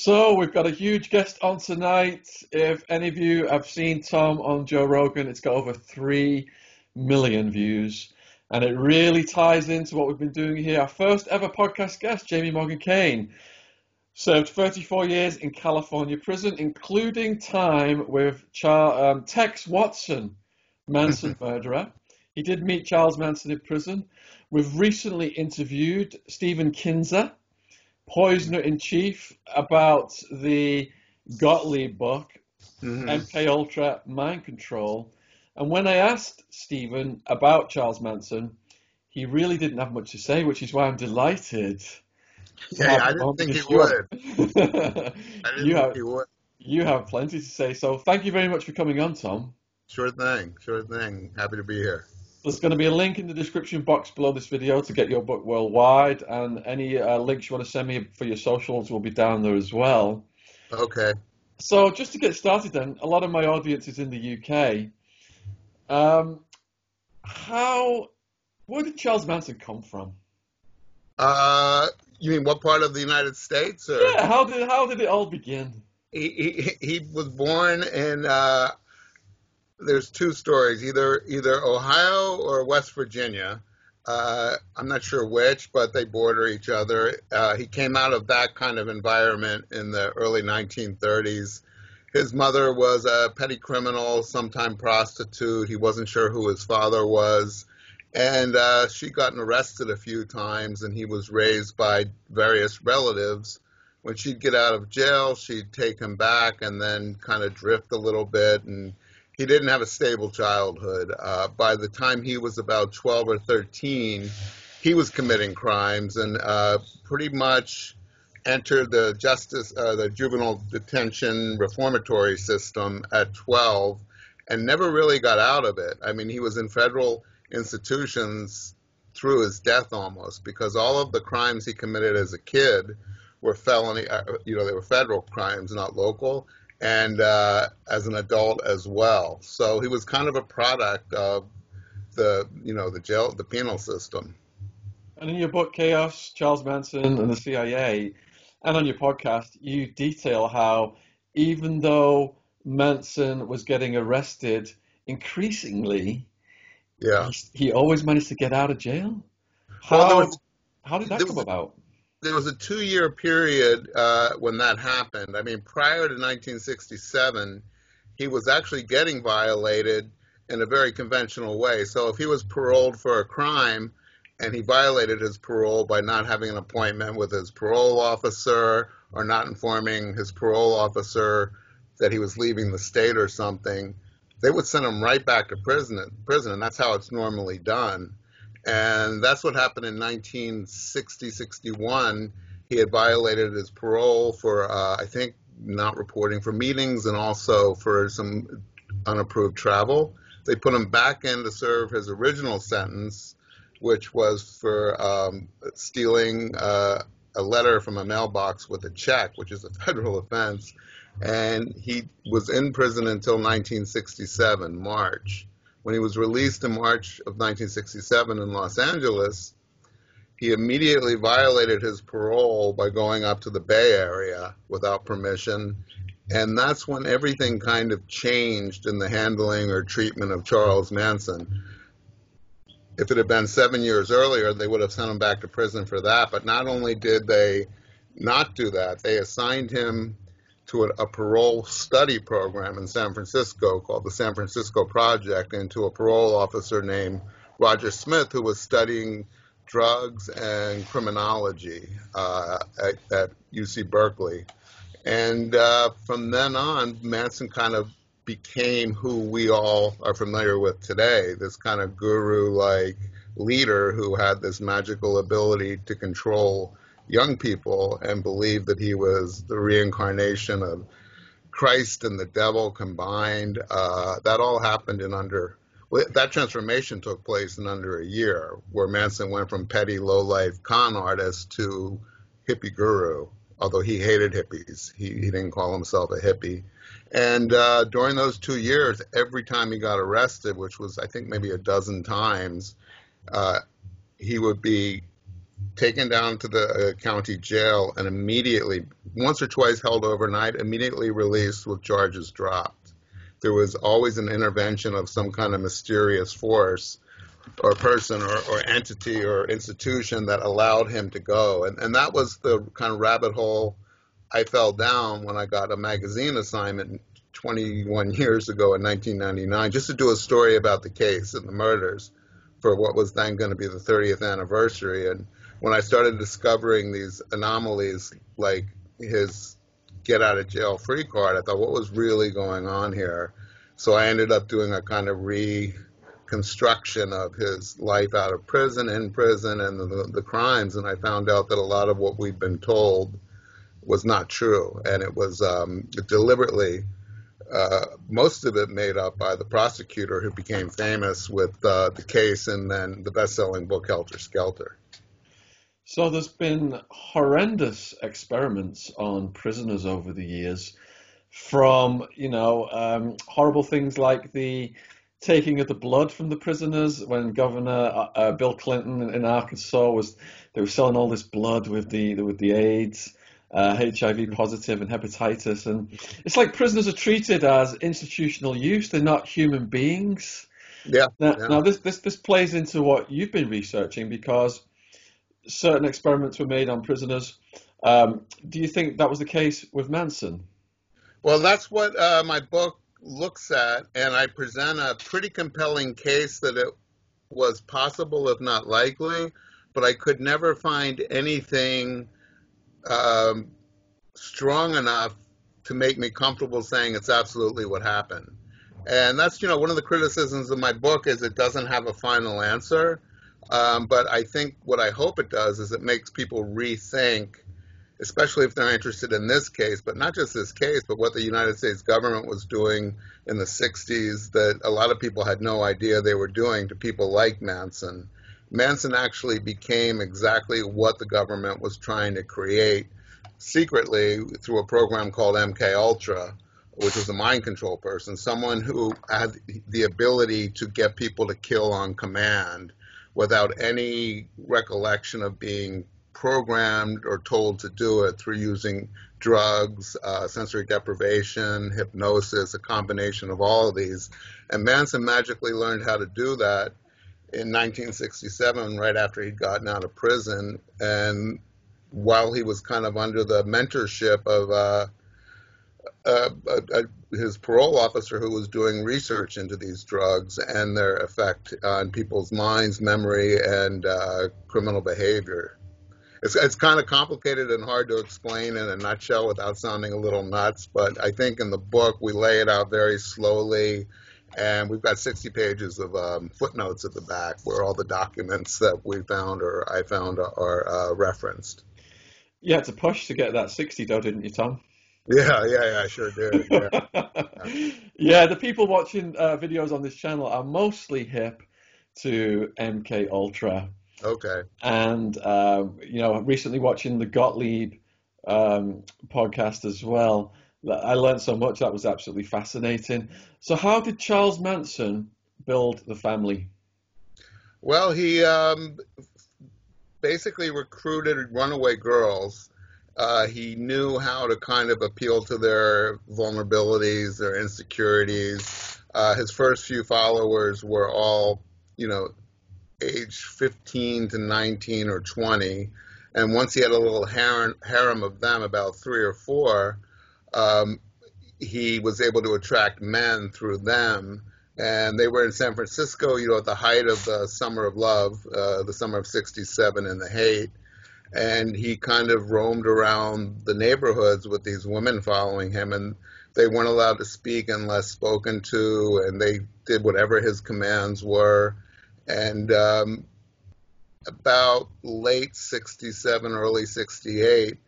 So we've got a huge guest on tonight. If any of you have seen Tom on Joe Rogan, it's got over 3 million views. And it really ties into what we've been doing here. Our first ever podcast guest, Jamie Morgan Kane, served 34 years in California prison, including time with Char- um, Tex Watson, Manson murderer. He did meet Charles Manson in prison. We've recently interviewed Stephen Kinzer, poisoner in chief, about the Gottlieb book, Mhm. MK Ultra Mind Control. And when I asked Stephen about Charles Manson, he really didn't have much to say, which is why I'm delighted. to Yeah, I didn't think he would. I didn't you think have he would. you have plenty to say. So thank you very much for coming on, Tom. Sure thing. Sure thing. Happy to be here. There's going to be a link in the description box below this video to get your book worldwide, and any uh, links you want to send me for your socials will be down there as well. Okay. So, just to get started, then, a lot of my audience is in the UK. Um, how, where did Charles Manson come from? Uh, you mean what part of the United States? Or? Yeah, how did how did it all begin? He, he, he was born in, uh, there's two stories, either, either Ohio or West Virginia. Uh, I'm not sure which, but they border each other. Uh, he came out of that kind of environment in the early 1930s. His mother was a petty criminal, sometime prostitute. He wasn't sure who his father was. And uh, she gotten arrested a few times, and he was raised by various relatives. When she'd get out of jail, she'd take him back and then kind of drift a little bit. And he didn't have a stable childhood. Uh, by the time he was about 12 or 13, he was committing crimes and uh, pretty much entered the justice, uh, the juvenile detention reformatory system at 12 and never really got out of it. I mean, he was in federal institutions through his death almost because all of the crimes he committed as a kid were felony, uh, you know, they were federal crimes, not local, and uh, as an adult as well. So he was kind of a product of the, you know, the jail, the penal system. And in your book, Chaos, Charles Manson and the CIA, and on your podcast, you detail how even though Manson was getting arrested increasingly, Yeah. he, he always managed to get out of jail. Well, How, was- how did that come was- about? There was a two year period uh, when that happened. I mean, prior to 1967, he was actually getting violated in a very conventional way. So if he was paroled for a crime and he violated his parole by not having an appointment with his parole officer or not informing his parole officer that he was leaving the state or something, they would send him right back to prison. Prison, and that's how it's normally done. And that's what happened in 1960 61. He had violated his parole for, uh, I think, not reporting for meetings and also for some unapproved travel. They put him back in to serve his original sentence, which was for um, stealing uh, a letter from a mailbox with a check, which is a federal offense. And he was in prison until 1967, March. When he was released in March of 1967 in Los Angeles, he immediately violated his parole by going up to the Bay Area without permission. And that's when everything kind of changed in the handling or treatment of Charles Manson. If it had been seven years earlier, they would have sent him back to prison for that. But not only did they not do that, they assigned him to a, a parole study program in San Francisco called the San Francisco Project and to a parole officer named Roger Smith who was studying drugs and criminology uh, at, at UC Berkeley. And uh, from then on, Manson kind of became who we all are familiar with today this kind of guru like leader who had this magical ability to control young people and believed that he was the reincarnation of Christ and the devil combined. Uh, that all happened in under that transformation took place in under a year, where Manson went from petty, low-life con artist to hippie guru. Although he hated hippies, he, he didn't call himself a hippie. And uh, during those two years, every time he got arrested, which was I think maybe a dozen times, uh, he would be taken down to the uh, county jail and immediately, once or twice held overnight, immediately released with charges dropped. There was always an intervention of some kind of mysterious force or person or, or entity or institution that allowed him to go. And, and that was the kind of rabbit hole I fell down when I got a magazine assignment 21 years ago in 1999 just to do a story about the case and the murders for what was then going to be the 30th anniversary. And when I started discovering these anomalies like his get out of jail free card, I thought, what was really going on here? So I ended up doing a kind of reconstruction of his life out of prison, in prison, and the, the crimes. And I found out that a lot of what we'd been told was not true. And it was um, deliberately uh, most of it made up by the prosecutor who became famous with uh, the case and then the best-selling book Helter Skelter. So there's been horrendous experiments on prisoners over the years, from you know um, horrible things like the taking of the blood from the prisoners when Governor uh, uh Bill Clinton in Arkansas was they were selling all this blood with the with the AIDS uh, HIV positive and hepatitis. And it's like prisoners are treated as institutional use. They're not human beings. Yeah. Now, yeah. now this, this, this plays into what you've been researching because certain experiments were made on prisoners. Um, do you think that was the case with Manson? Well, that's what uh, my book looks at, and I present a pretty compelling case that it was possible, if not likely, but I could never find anything um, strong enough to make me comfortable saying it's absolutely what happened. And that's, you know, one of the criticisms of my book is it doesn't have a final answer. Um, but I think what I hope it does is it makes people rethink, especially if they're interested in this case, but not just this case, but what the United States government was doing in the 60s that a lot of people had no idea they were doing to people like Manson. Manson actually became exactly what the government was trying to create secretly through a program called MK Ultra, which was a mind control person, someone who had the ability to get people to kill on command without any recollection of being programmed or told to do it through using drugs, uh, sensory deprivation, hypnosis, a combination of all of these. And Manson magically learned how to do that in 1967, right after he'd gotten out of prison, and while he was kind of under the mentorship of uh, uh, uh, his parole officer who was doing research into these drugs and their effect on people's minds, memory, and uh, criminal behavior. It's, it's kind of complicated and hard to explain in a nutshell without sounding a little nuts, but I think in the book we lay it out very slowly and we've got 60 pages of um, footnotes at the back where all the documents that we found or I found are, are uh, referenced. You had to push to get that 60 though, didn't you, Tom? Yeah, yeah, yeah, I sure did. Yeah, yeah the people watching uh, videos on this channel are mostly hip to MK Ultra. Okay. And, um, you know, recently watching the Gottlieb um, podcast as well I learned so much. That was absolutely fascinating. So, how did Charles Manson build the family? Well, he um, basically recruited runaway girls. Uh, he knew how to kind of appeal to their vulnerabilities, their insecurities. Uh, his first few followers were all, you know, age 15 to 19 or 20. And once he had a little harem, harem of them, about three or four, um, he was able to attract men through them. And they were in San Francisco, you know, at the height of the summer of love, uh, the summer of 67 and the Haight. And he kind of roamed around the neighborhoods with these women following him. And they weren't allowed to speak unless spoken to. And they did whatever his commands were. And um, about late 67, early 68,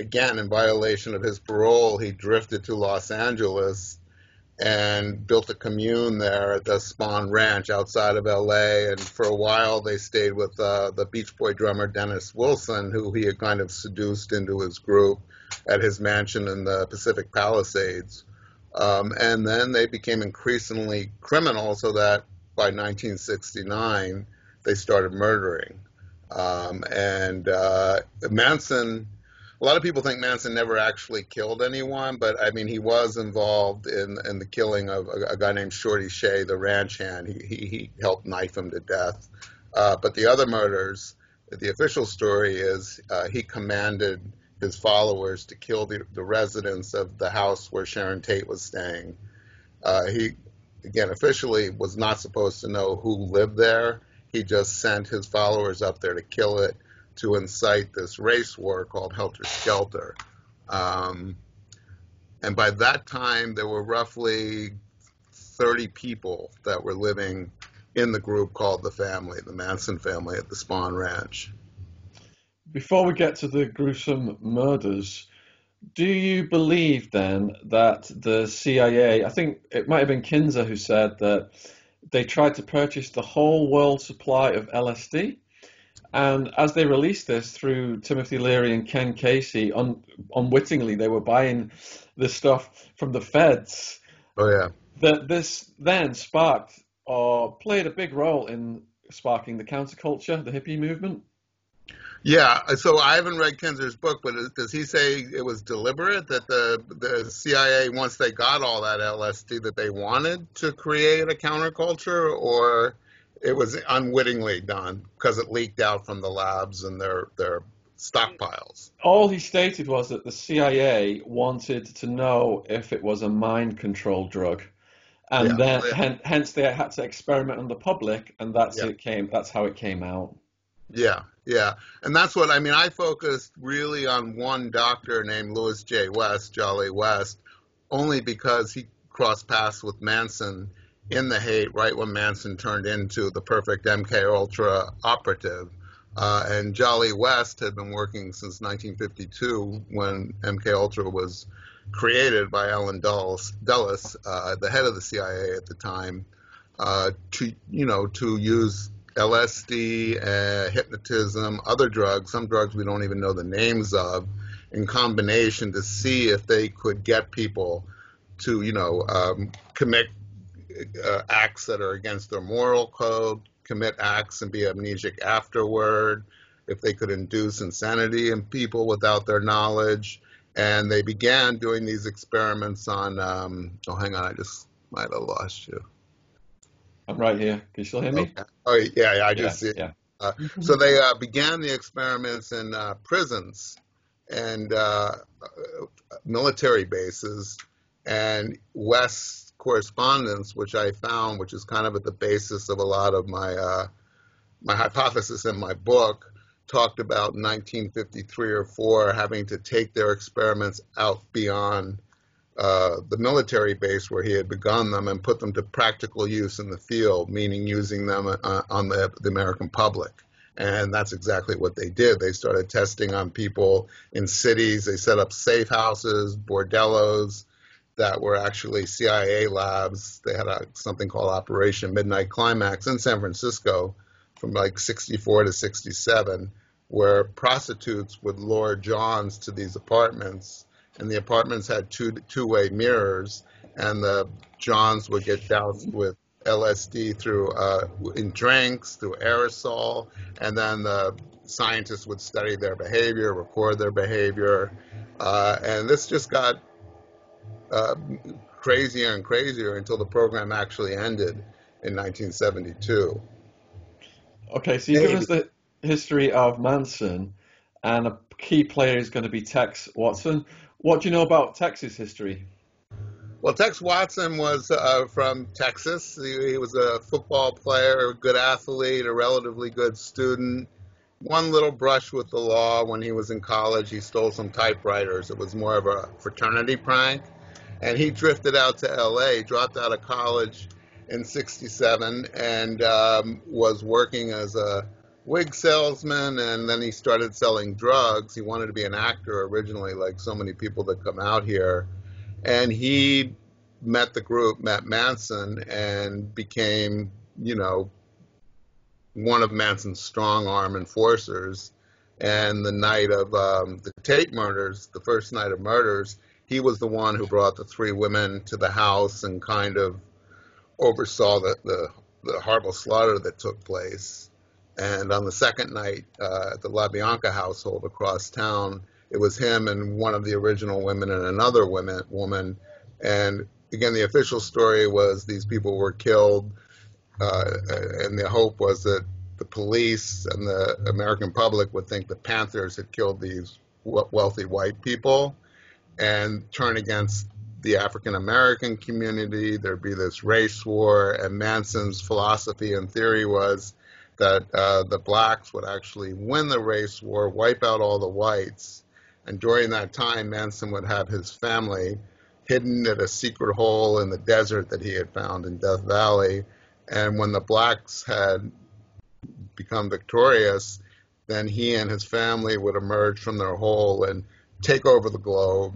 again, in violation of his parole, he drifted to Los Angeles and built a commune there at the Spahn Ranch outside of LA. And for a while, they stayed with uh, the Beach Boy drummer Dennis Wilson, who he had kind of seduced into his group at his mansion in the Pacific Palisades. Um, and then they became increasingly criminal, so that by 1969, they started murdering. Um, and uh, Manson, a lot of people think Manson never actually killed anyone, but I mean, he was involved in in the killing of a, a guy named Shorty Shea, the ranch hand. He he, he helped knife him to death. Uh, but the other murders, the official story is uh, he commanded his followers to kill the, the residents of the house where Sharon Tate was staying. Uh, he, again, officially was not supposed to know who lived there. He just sent his followers up there to kill it to incite this race war called Helter Skelter. Um, and by that time, there were roughly 30 people that were living in the group called the family, the Manson family at the Spahn Ranch. Before we get to the gruesome murders, do you believe then that the CIA, I think it might have been Kinzer who said that they tried to purchase the whole world supply of LSD? And as they released this through Timothy Leary and Ken Kesey, un, unwittingly they were buying this stuff from the feds. Oh yeah. That this then sparked or played a big role in sparking the counterculture, the hippie movement. Yeah, so I haven't read Kinzer's book, but does he say it was deliberate that the the CIA, once they got all that LSD, that they wanted to create a counterculture, or it was unwittingly done because it leaked out from the labs and their their stockpiles? All he stated was that the CIA wanted to know if it was a mind control drug, and yeah, then yeah. hence they had to experiment on the public, and that's yeah. it came. That's how it came out. Yeah, yeah. And that's what I mean. I focused really on one doctor named Louis J. West, Jolly West, only because he crossed paths with Manson in the Haight right when Manson turned into the perfect MK Ultra operative. Uh, and Jolly West had been working since 1952 when MK Ultra was created by Allen Dulles, Dulles uh, the head of the CIA at the time, uh, to you know to use LSD, uh, hypnotism, other drugs, some drugs we don't even know the names of, in combination to see if they could get people to, you know, um, commit uh, acts that are against their moral code, commit acts and be amnesic afterward, if they could induce insanity in people without their knowledge. And they began doing these experiments on, um, oh, hang on, I just might have lost you. I'm right here. Can you still hear me? Okay. Oh, yeah, yeah I just yeah, see. Yeah. Uh, so they uh, began the experiments in uh, prisons and uh, military bases, and West's correspondence, which I found, which is kind of at the basis of a lot of my uh, my hypothesis in my book, talked about 1953 or four having to take their experiments out beyond uh, the military base where he had begun them and put them to practical use in the field, meaning using them uh, on the, the American public. And that's exactly what they did. They started testing on people in cities. They set up safe houses, bordellos that were actually CIA labs. They had a, something called Operation Midnight Climax in San Francisco from like 64 to 67, where prostitutes would lure Johns to these apartments and the apartments had two two-way mirrors, and the Johns would get doused with LSD through uh, in drinks, through aerosol, and then the scientists would study their behavior, record their behavior, uh, and this just got uh, crazier and crazier until the program actually ended in 1972. Okay, so you Maybe. give us the history of Manson, and a key player is going to be Tex Watson. What do you know about Tex's history? Well, Tex Watson was uh, from Texas. He, he, was a football player, a good athlete, a relatively good student. One little brush with the law when he was in college, he stole some typewriters. It was more of a fraternity prank. And he drifted out to LA, dropped out of college in 67, and um, was working as a wig salesman and then he started selling drugs. He wanted to be an actor originally, like so many people that come out here. And he met the group, met Manson, and became, you know, one of Manson's strong arm enforcers. And the night of um, the Tate murders, the first night of murders, he was the one who brought the three women to the house and kind of oversaw the, the, the horrible slaughter that took place And on the second night uh, at the LaBianca household across town, it was him and one of the original women and another women, woman. And again, the official story was these people were killed, uh, and the hope was that the police and the American public would think the Panthers had killed these wealthy white people and turn against the African American community. There'd be this race war, and Manson's philosophy and theory was that uh, the blacks would actually win the race war, wipe out all the whites, and during that time, Manson would have his family hidden at a secret hole in the desert that he had found in Death Valley. And when the blacks had become victorious, then he and his family would emerge from their hole and take over the globe,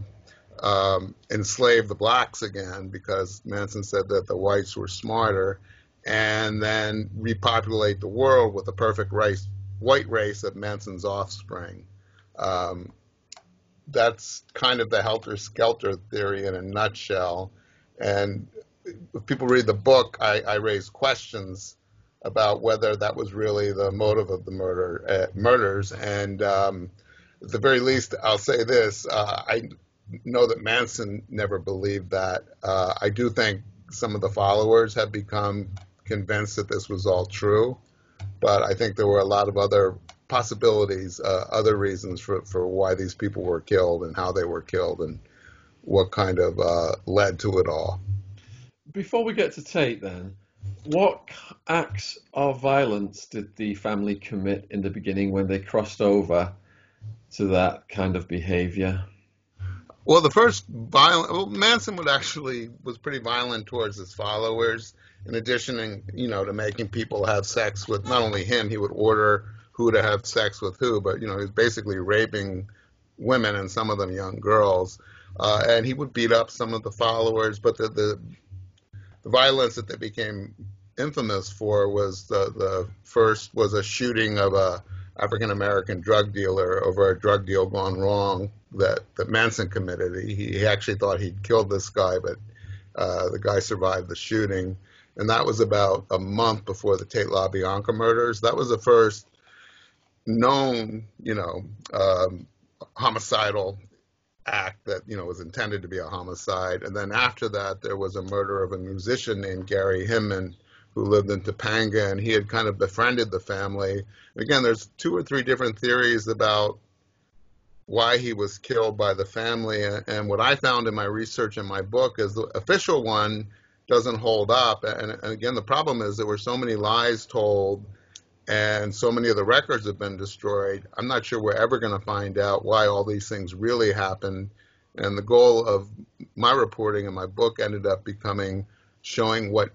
um, enslave the blacks again, because Manson said that the whites were smarter, and then repopulate the world with a perfect race, white race of Manson's offspring. Um, that's kind of the helter skelter theory in a nutshell. And if people read the book, I, I raise questions about whether that was really the motive of the murder uh, murders. And um, at the very least, I'll say this: uh, I know that Manson never believed that. Uh, I do think some of the followers have become convinced that this was all true, but I think there were a lot of other possibilities, uh, other reasons for, for why these people were killed and how they were killed and what kind of uh, led to it all. Before we get to Tate, then, what acts of violence did the family commit in the beginning when they crossed over to that kind of behavior? Well, the first violent, well, Manson would actually was pretty violent towards his followers. In addition, you know, to making people have sex with not only him, he would order who to have sex with who, but you know, he's basically raping women and some of them young girls. Uh, and he would beat up some of the followers, but the, the the violence that they became infamous for was the the first was a shooting of a African American drug dealer over a drug deal gone wrong that that Manson committed. He, he actually thought he'd killed this guy, but uh, the guy survived the shooting, and that was about a month before the Tate LaBianca murders. That was the first known, you know, um, homicidal act that you know was intended to be a homicide. And then after that, there was a murder of a musician named Gary Hinman who lived in Topanga, and he had kind of befriended the family. again, there's two or three different theories about why he was killed by the family. And what I found in my research in my book is the official one doesn't hold up. And, and again, the problem is there were so many lies told and so many of the records have been destroyed. I'm not sure we're ever going to find out why all these things really happened. And the goal of my reporting and my book ended up becoming showing what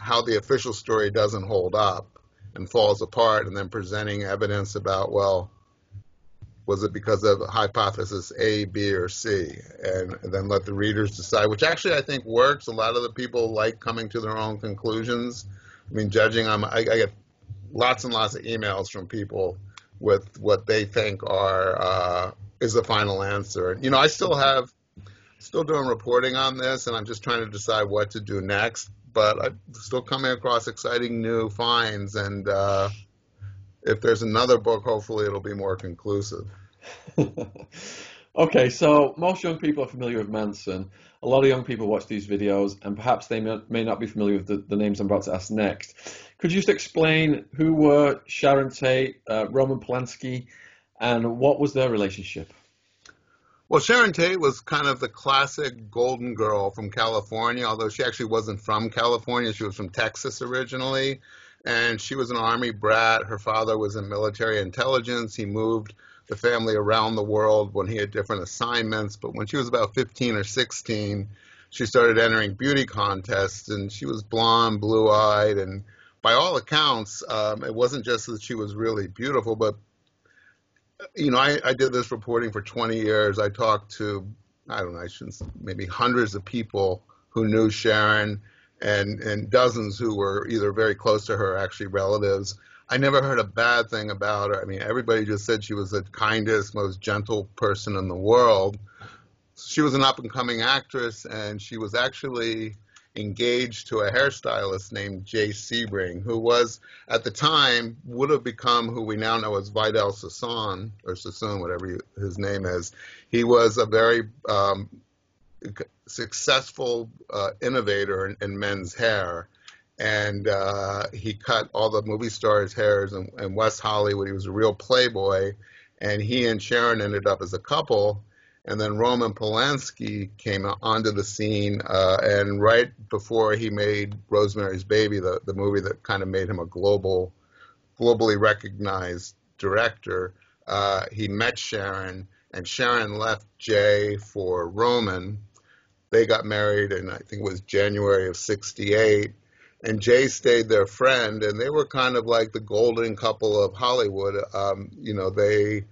how the official story doesn't hold up and falls apart, and then presenting evidence about well, was it because of hypothesis A, B, or C, and, and then let the readers decide. Which actually I think works. A lot of the people like coming to their own conclusions. I mean, judging on I, I get lots and lots of emails from people with what they think are uh, is the final answer. You know, I still have still doing reporting on this, and I'm just trying to decide what to do next. But I'm still coming across exciting new finds, and uh, if there's another book, hopefully it'll be more conclusive. okay, so most young people are familiar with Manson. A lot of young people watch these videos, and perhaps they may, not be familiar with the, the names I'm about to ask next. Could you just explain who were Sharon Tate, uh, Roman Polanski, and what was their relationship? Well, Sharon Tate was kind of the classic golden girl from California, although she actually wasn't from California. She was from Texas originally, and she was an army brat. Her father was in military intelligence. He moved the family around the world when he had different assignments. But when she was about 15 or 16, she started entering beauty contests, and she was blonde, blue eyed, and by all accounts, um, it wasn't just that she was really beautiful, but you know, I, I did this reporting for 20 years. I talked to, I don't know, I shouldn't, maybe hundreds of people who knew Sharon and, and dozens who were either very close to her, actually relatives. I never heard a bad thing about her. I mean, everybody just said she was the kindest, most gentle person in the world. She was an up and coming actress, and she was actually engaged to a hairstylist named Jay Sebring, who was at the time would have become who we now know as Vidal Sassoon or Sassoon, whatever his name is. He was a very um, successful uh, innovator in, in, men's hair. And uh, he cut all the movie stars' hairs in, in West Hollywood. He was a real playboy. And he and Sharon ended up as a couple and then Roman Polanski came onto the scene, uh, and right before he made Rosemary's Baby, the, the movie that kind of made him a global, globally recognized director, uh, he met Sharon, and Sharon left Jay for Roman. They got married in I think it was January of '68, and Jay stayed their friend, and they were kind of like the golden couple of Hollywood. Um, you know, they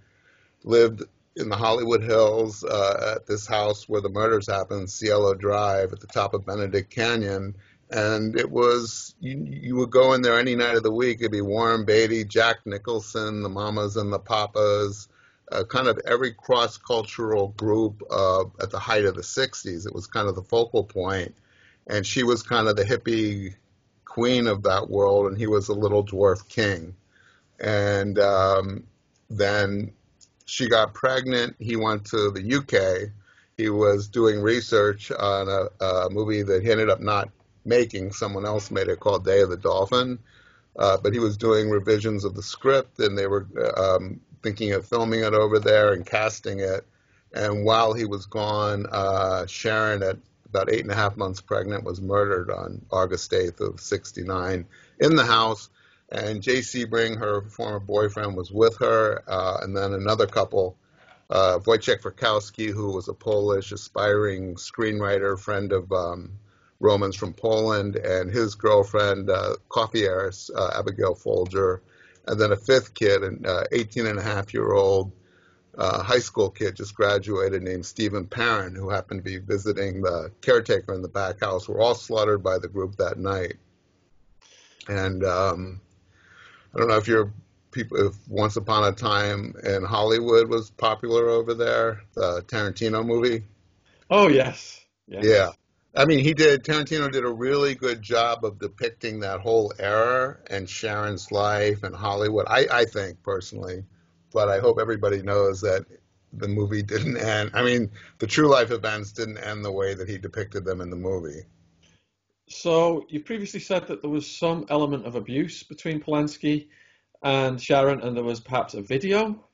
lived in the Hollywood Hills uh, at this house where the murders happened, Cielo Drive, at the top of Benedict Canyon. And it was, you, you would go in there any night of the week. It'd be Warren Beatty, Jack Nicholson, the Mamas and the Papas, uh, kind of every cross cultural group uh, at the height of the 60s. It was kind of the focal point. And she was kind of the hippie queen of that world, and he was a little dwarf king. And um, then she got pregnant. He went to the UK. He was doing research on a, a movie that he ended up not making. Someone else made it called Day of the Dolphin. Uh, but he was doing revisions of the script, and they were um, thinking of filming it over there and casting it. And while he was gone, uh, Sharon, at about eight and a half months pregnant, was murdered on August 8th of '69 in the house and Jay Sebring, her former boyfriend, was with her, uh, and then another couple, uh, Wojciech Frykowski, who was a Polish aspiring screenwriter, friend of um, Roman's from Poland, and his girlfriend, uh, coffee heiress, uh, Abigail Folger, and then a fifth kid, an uh, 18 and a half year old uh, high school kid just graduated named Stephen Parent, who happened to be visiting the caretaker in the back house, were all slaughtered by the group that night. And um, I don't know if you're people if Once Upon a Time in Hollywood was popular over there, the Tarantino movie. Oh yes. yes. Yeah. I mean, he did. Tarantino did a really good job of depicting that whole era and Sharon's life and Hollywood. I, I think personally, but I hope everybody knows that the movie didn't end. I mean, the true life events didn't end the way that he depicted them in the movie. So you previously said that there was some element of abuse between Polanski and Sharon, and there was perhaps a video.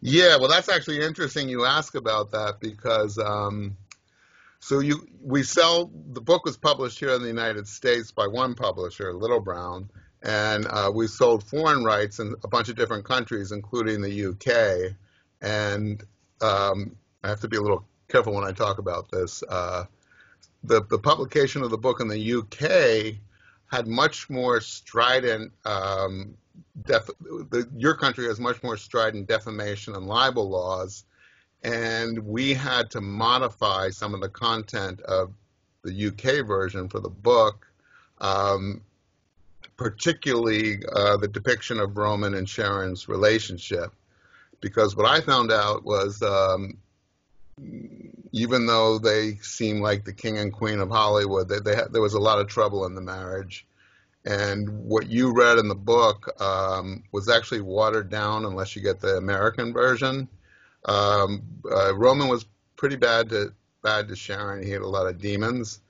Yeah, well, that's actually interesting. You ask about that because um, so you we sell the book was published here in the United States by one publisher, Little Brown, and uh, we sold foreign rights in a bunch of different countries, including the UK. And um, I have to be a little careful when I talk about this. Uh, the, the publication of the book in the UK had much more strident, um, def, the, your country has much more strident defamation and libel laws, and we had to modify some of the content of the UK version for the book, um, particularly uh, the depiction of Roman and Sharon's relationship. Because what I found out was um, even though they seem like the king and queen of Hollywood, they, they there was a lot of trouble in the marriage. And what you read in the book um, was actually watered down unless you get the American version. Um, uh, Roman was pretty bad to bad to Sharon. He had a lot of demons,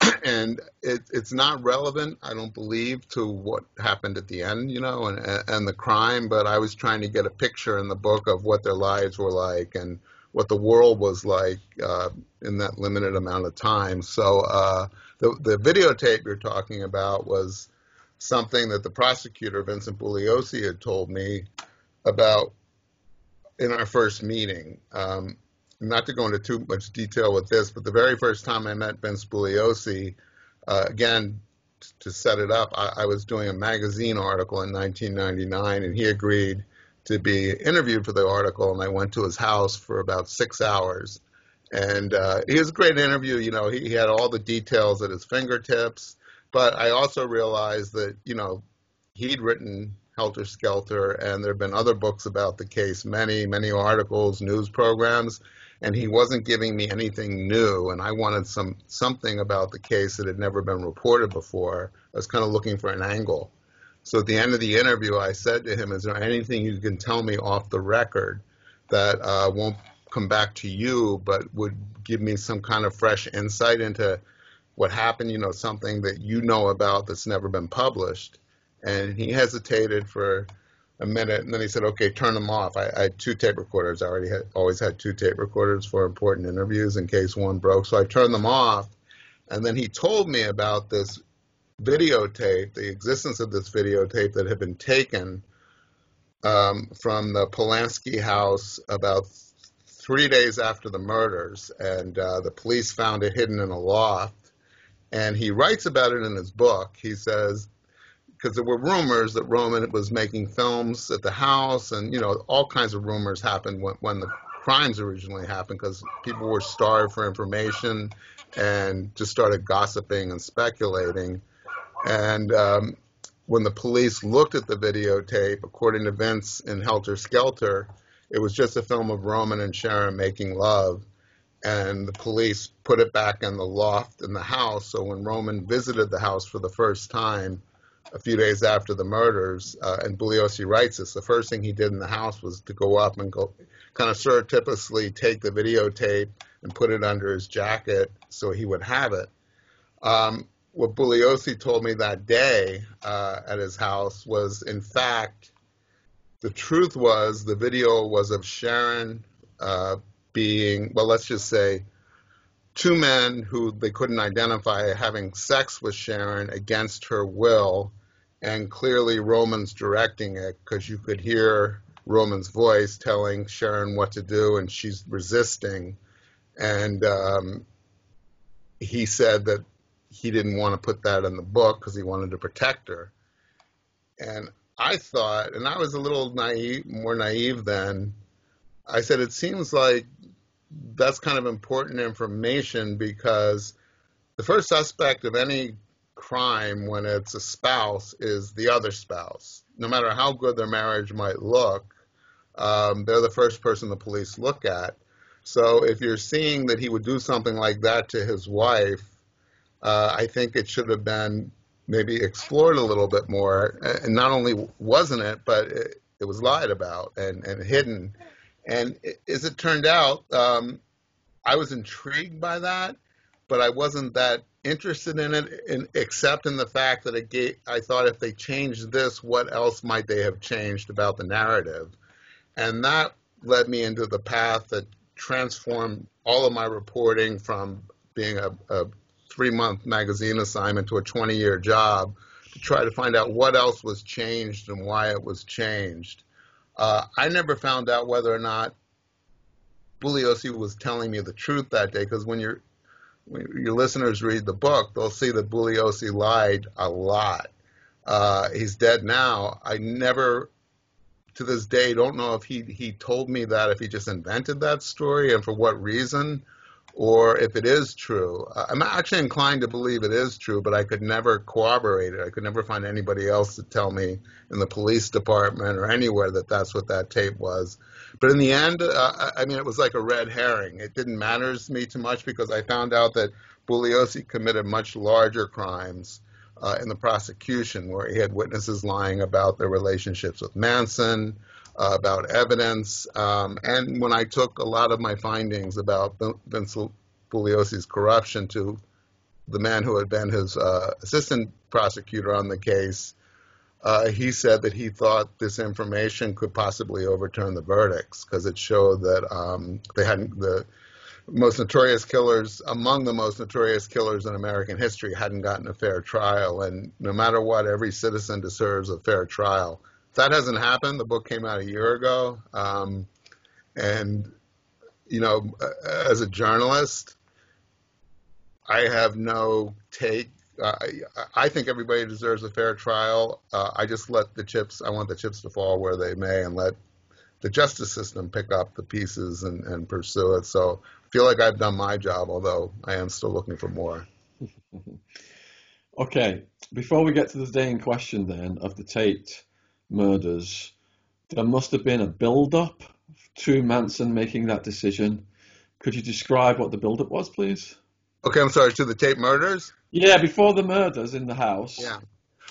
and it, it's not relevant, I don't believe, to what happened at the end, you know, and and the crime. But I was trying to get a picture in the book of what their lives were like and what the world was like uh, in that limited amount of time. So uh, the the videotape you're talking about was something that the prosecutor Vincent Bugliosi had told me about in our first meeting. Um, not to go into too much detail with this, but the very first time I met Vince Bugliosi, uh, again to set it up, I, I was doing a magazine article in 1999, and he agreed to be interviewed for the article, and I went to his house for about six hours. And uh, he was a great interview. You know, he, he had all the details at his fingertips. But I also realized that, you know, he'd written Helter Skelter, and there have been other books about the case, many, many articles, news programs. and he wasn't giving me anything new and I wanted some something about the case that had never been reported before. I was kind of looking for an angle. So at the end of the interview, I said to him, "Is there anything you can tell me off the record that uh, won't come back to you, but would give me some kind of fresh insight into what happened? You know, something that you know about that's never been published?" And he hesitated for a minute, and then he said, "Okay, turn them off." I, I had two tape recorders. I already had always had two tape recorders for important interviews in case one broke. So I turned them off, and then he told me about this videotape, the existence of this videotape that had been taken um, from the Polanski house about three days after the murders, and uh, the police found it hidden in a loft. And he writes about it in his book. He says because there were rumors that Roman was making films at the house, and you know all kinds of rumors happened when, when the crimes originally happened because people were starved for information and just started gossiping and speculating. And um, when the police looked at the videotape, according to Vince in Helter Skelter, it was just a film of Roman and Sharon making love. And the police put it back in the loft in the house. So when Roman visited the house for the first time, a few days after the murders, uh, and Bugliosi writes this, the first thing he did in the house was to go up and go kind of surreptitiously take the videotape and put it under his jacket so he would have it. Um, what Bugliosi told me that day uh, at his house was, in fact, the truth was the video was of Sharon uh, being, well, let's just say, two men who they couldn't identify having sex with Sharon against her will and clearly Roman's directing it because you could hear Roman's voice telling Sharon what to do, and she's resisting. And um, he said that he didn't want to put that in the book because he wanted to protect her. And I thought, and I was a little naive, more naive then. I said, it seems like that's kind of important information because the first suspect of any crime when it's a spouse is the other spouse. No matter how good their marriage might look, um, they're the first person the police look at. So if you're seeing that he would do something like that to his wife, uh, I think it should have been maybe explored a little bit more. And not only wasn't it, but it, it was lied about and, and hidden. And as it turned out, um, I was intrigued by that, but I wasn't that interested in it, in, except in the fact that it gave, I thought if they changed this, what else might they have changed about the narrative? And that led me into the path that transformed all of my reporting from being a, a three month magazine assignment to a 20 year job to try to find out what else was changed and why it was changed. Uh, I never found out whether or not Bugliosi was telling me the truth that day because when you're your listeners read the book, they'll see that Bugliosi lied a lot. Uh, he's dead now. I never, to this day, don't know if he he told me that, if he just invented that story, and for what reason, or if it is true. I'm actually inclined to believe it is true, but I could never corroborate it. I could never find anybody else to tell me in the police department or anywhere that that's what that tape was. But in the end, uh, I mean, it was like a red herring. It didn't matter to me too much because I found out that Bugliosi committed much larger crimes uh, in the prosecution, where he had witnesses lying about their relationships with Manson, uh, about evidence. Um, and when I took a lot of my findings about Vince Bugliosi's corruption to the man who had been his uh, assistant prosecutor on the case, uh, he said that he thought this information could possibly overturn the verdicts because it showed that um, they hadn't the most notorious killers among the most notorious killers in American history hadn't gotten a fair trial, and no matter what, every citizen deserves a fair trial. That hasn't happened. The book came out a year ago, um, and you know, as a journalist, I have no take uh, I, think everybody deserves a fair trial. Uh, I just let the chips, I want the chips to fall where they may and let the justice system pick up the pieces and, and pursue it. So I feel like I've done my job, although I am still looking for more. okay, before we get to the day in question then of the Tate murders, there must have been a build up to Manson making that decision Could you describe what the build-up was, please? Okay, I'm sorry. To the Tate murders. Yeah, before the murders in the house. Yeah.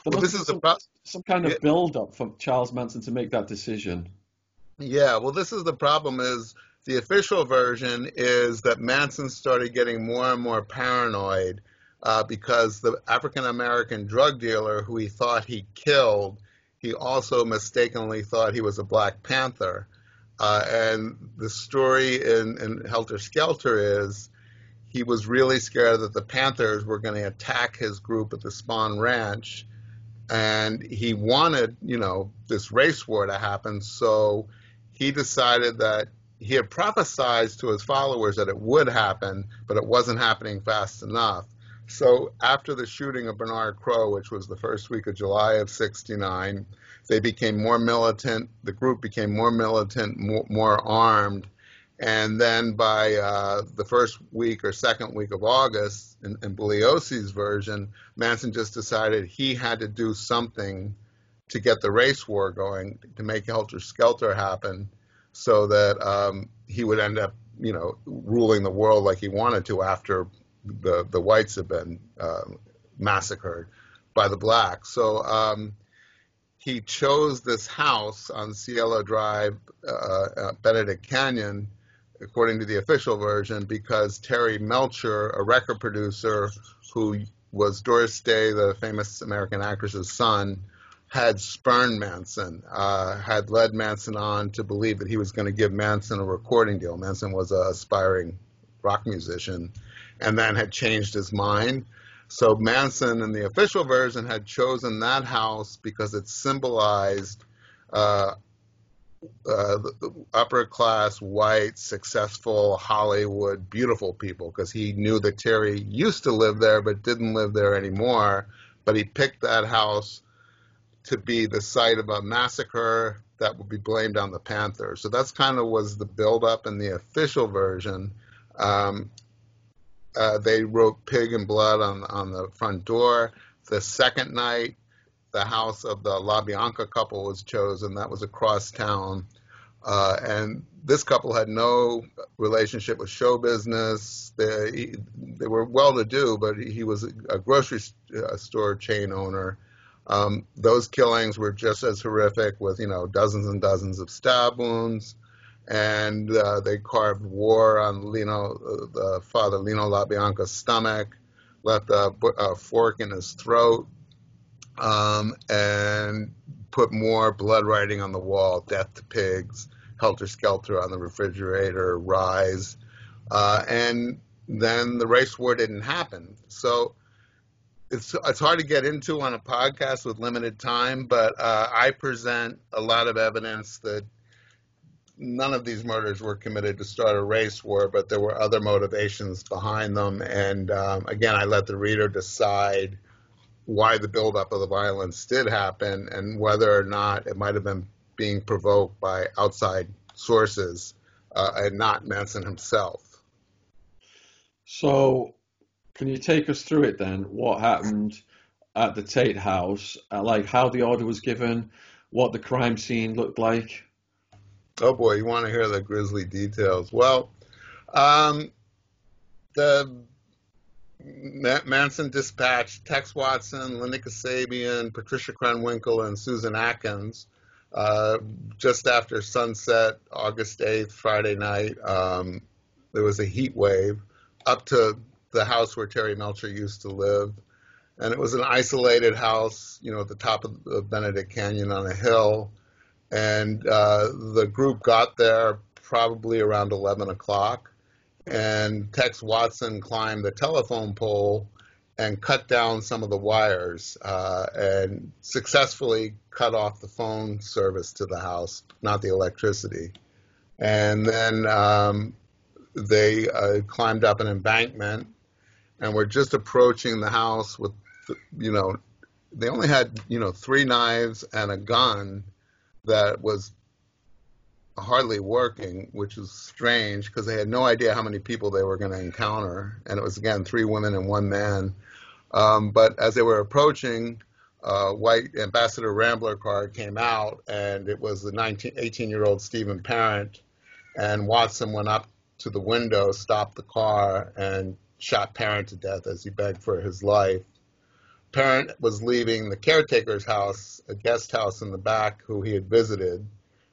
Well, this is the some, pro- some kind of Yeah. build-up for Charles Manson to make that decision. Yeah, well, this is the problem is the official version is that Manson started getting more and more paranoid uh, because the African American drug dealer who he thought he killed, he also mistakenly thought he was a Black Panther. Uh, and the story in, in Helter Skelter is he was really scared that the Panthers were going to attack his group at the Spahn Ranch. And he wanted, you know, this race war to happen. So he decided that he had prophesied to his followers that it would happen, but it wasn't happening fast enough. So after the shooting of Bernard Crowe, which was the first week of July of 69, they became more militant. The group became more militant, more, more armed. And then by uh, the first week or second week of August, in, in Bugliosi's version, Manson just decided he had to do something to get the race war going, to make Helter Skelter happen, so that um, he would end up, you know, ruling the world like he wanted to after the the whites have been uh, massacred by the blacks. So um, he chose this house on Cielo Drive, uh, uh, Benedict Canyon, according to the official version, because Terry Melcher, a record producer who was Doris Day, the famous American actress's son, had spurned Manson, uh, had led Manson on to believe that he was going to give Manson a recording deal. Manson was an aspiring rock musician and then had changed his mind. So Manson, in the official version, had chosen that house because it symbolized uh, uh, upper class, white, successful Hollywood, beautiful people. Because he knew that Terry used to live there but didn't live there anymore. But he picked that house to be the site of a massacre that would be blamed on the Panthers. So that's kind of was the buildup in the official version. Um, uh, they wrote "pig and blood" on on the front door. The second night, the house of the LaBianca couple was chosen. That was across town, uh, and this couple had no relationship with show business. They they were well to do, but he was a grocery uh, store chain owner. Um, those killings were just as horrific, with you know dozens and dozens of stab wounds, and uh, they carved war on Leno, the father Leno LaBianca's stomach, left a, a fork in his throat, um, and put more blood writing on the wall: "Death to pigs," "Helter Skelter" on the refrigerator, "Rise," uh, and then the race war didn't happen. So it's it's hard to get into on a podcast with limited time, but uh, I present a lot of evidence that none of these murders were committed to start a race war, but there were other motivations behind them. And um, again, I let the reader decide why the buildup of the violence did happen and whether or not it might have been being provoked by outside sources uh, and not Manson himself. So, can you take us through it then? What happened at the Tate house? Uh, like how the order was given, what the crime scene looked like? Oh boy, you want to hear the grisly details? Well, um, the Manson dispatched Tex Watson, Linda Kasabian, Patricia Krenwinkel, and Susan Atkins uh, just after sunset, August 8th, Friday night. Um, there was a heat wave up to the house where Terry Melcher used to live. And it was an isolated house, you know, at the top of Benedict Canyon on a hill. And uh, the group got there probably around 11 o'clock. And Tex Watson climbed the telephone pole and cut down some of the wires uh, and successfully cut off the phone service to the house, not the electricity. And then um, they uh, climbed up an embankment and were just approaching the house with, you know, they only had, you know, three knives and a gun that was hardly working, which was strange because they had no idea how many people they were going to encounter. And it was, again, three women and one man. Um, but as they were approaching, uh, white Ambassador Rambler card came out, and it was the 19, 18 year old Stephen Parent. And Watson went up to the window, stopped the car, and shot Parent to death as he begged for his life. Parent was leaving the caretaker's house, a guest house in the back, who he had visited.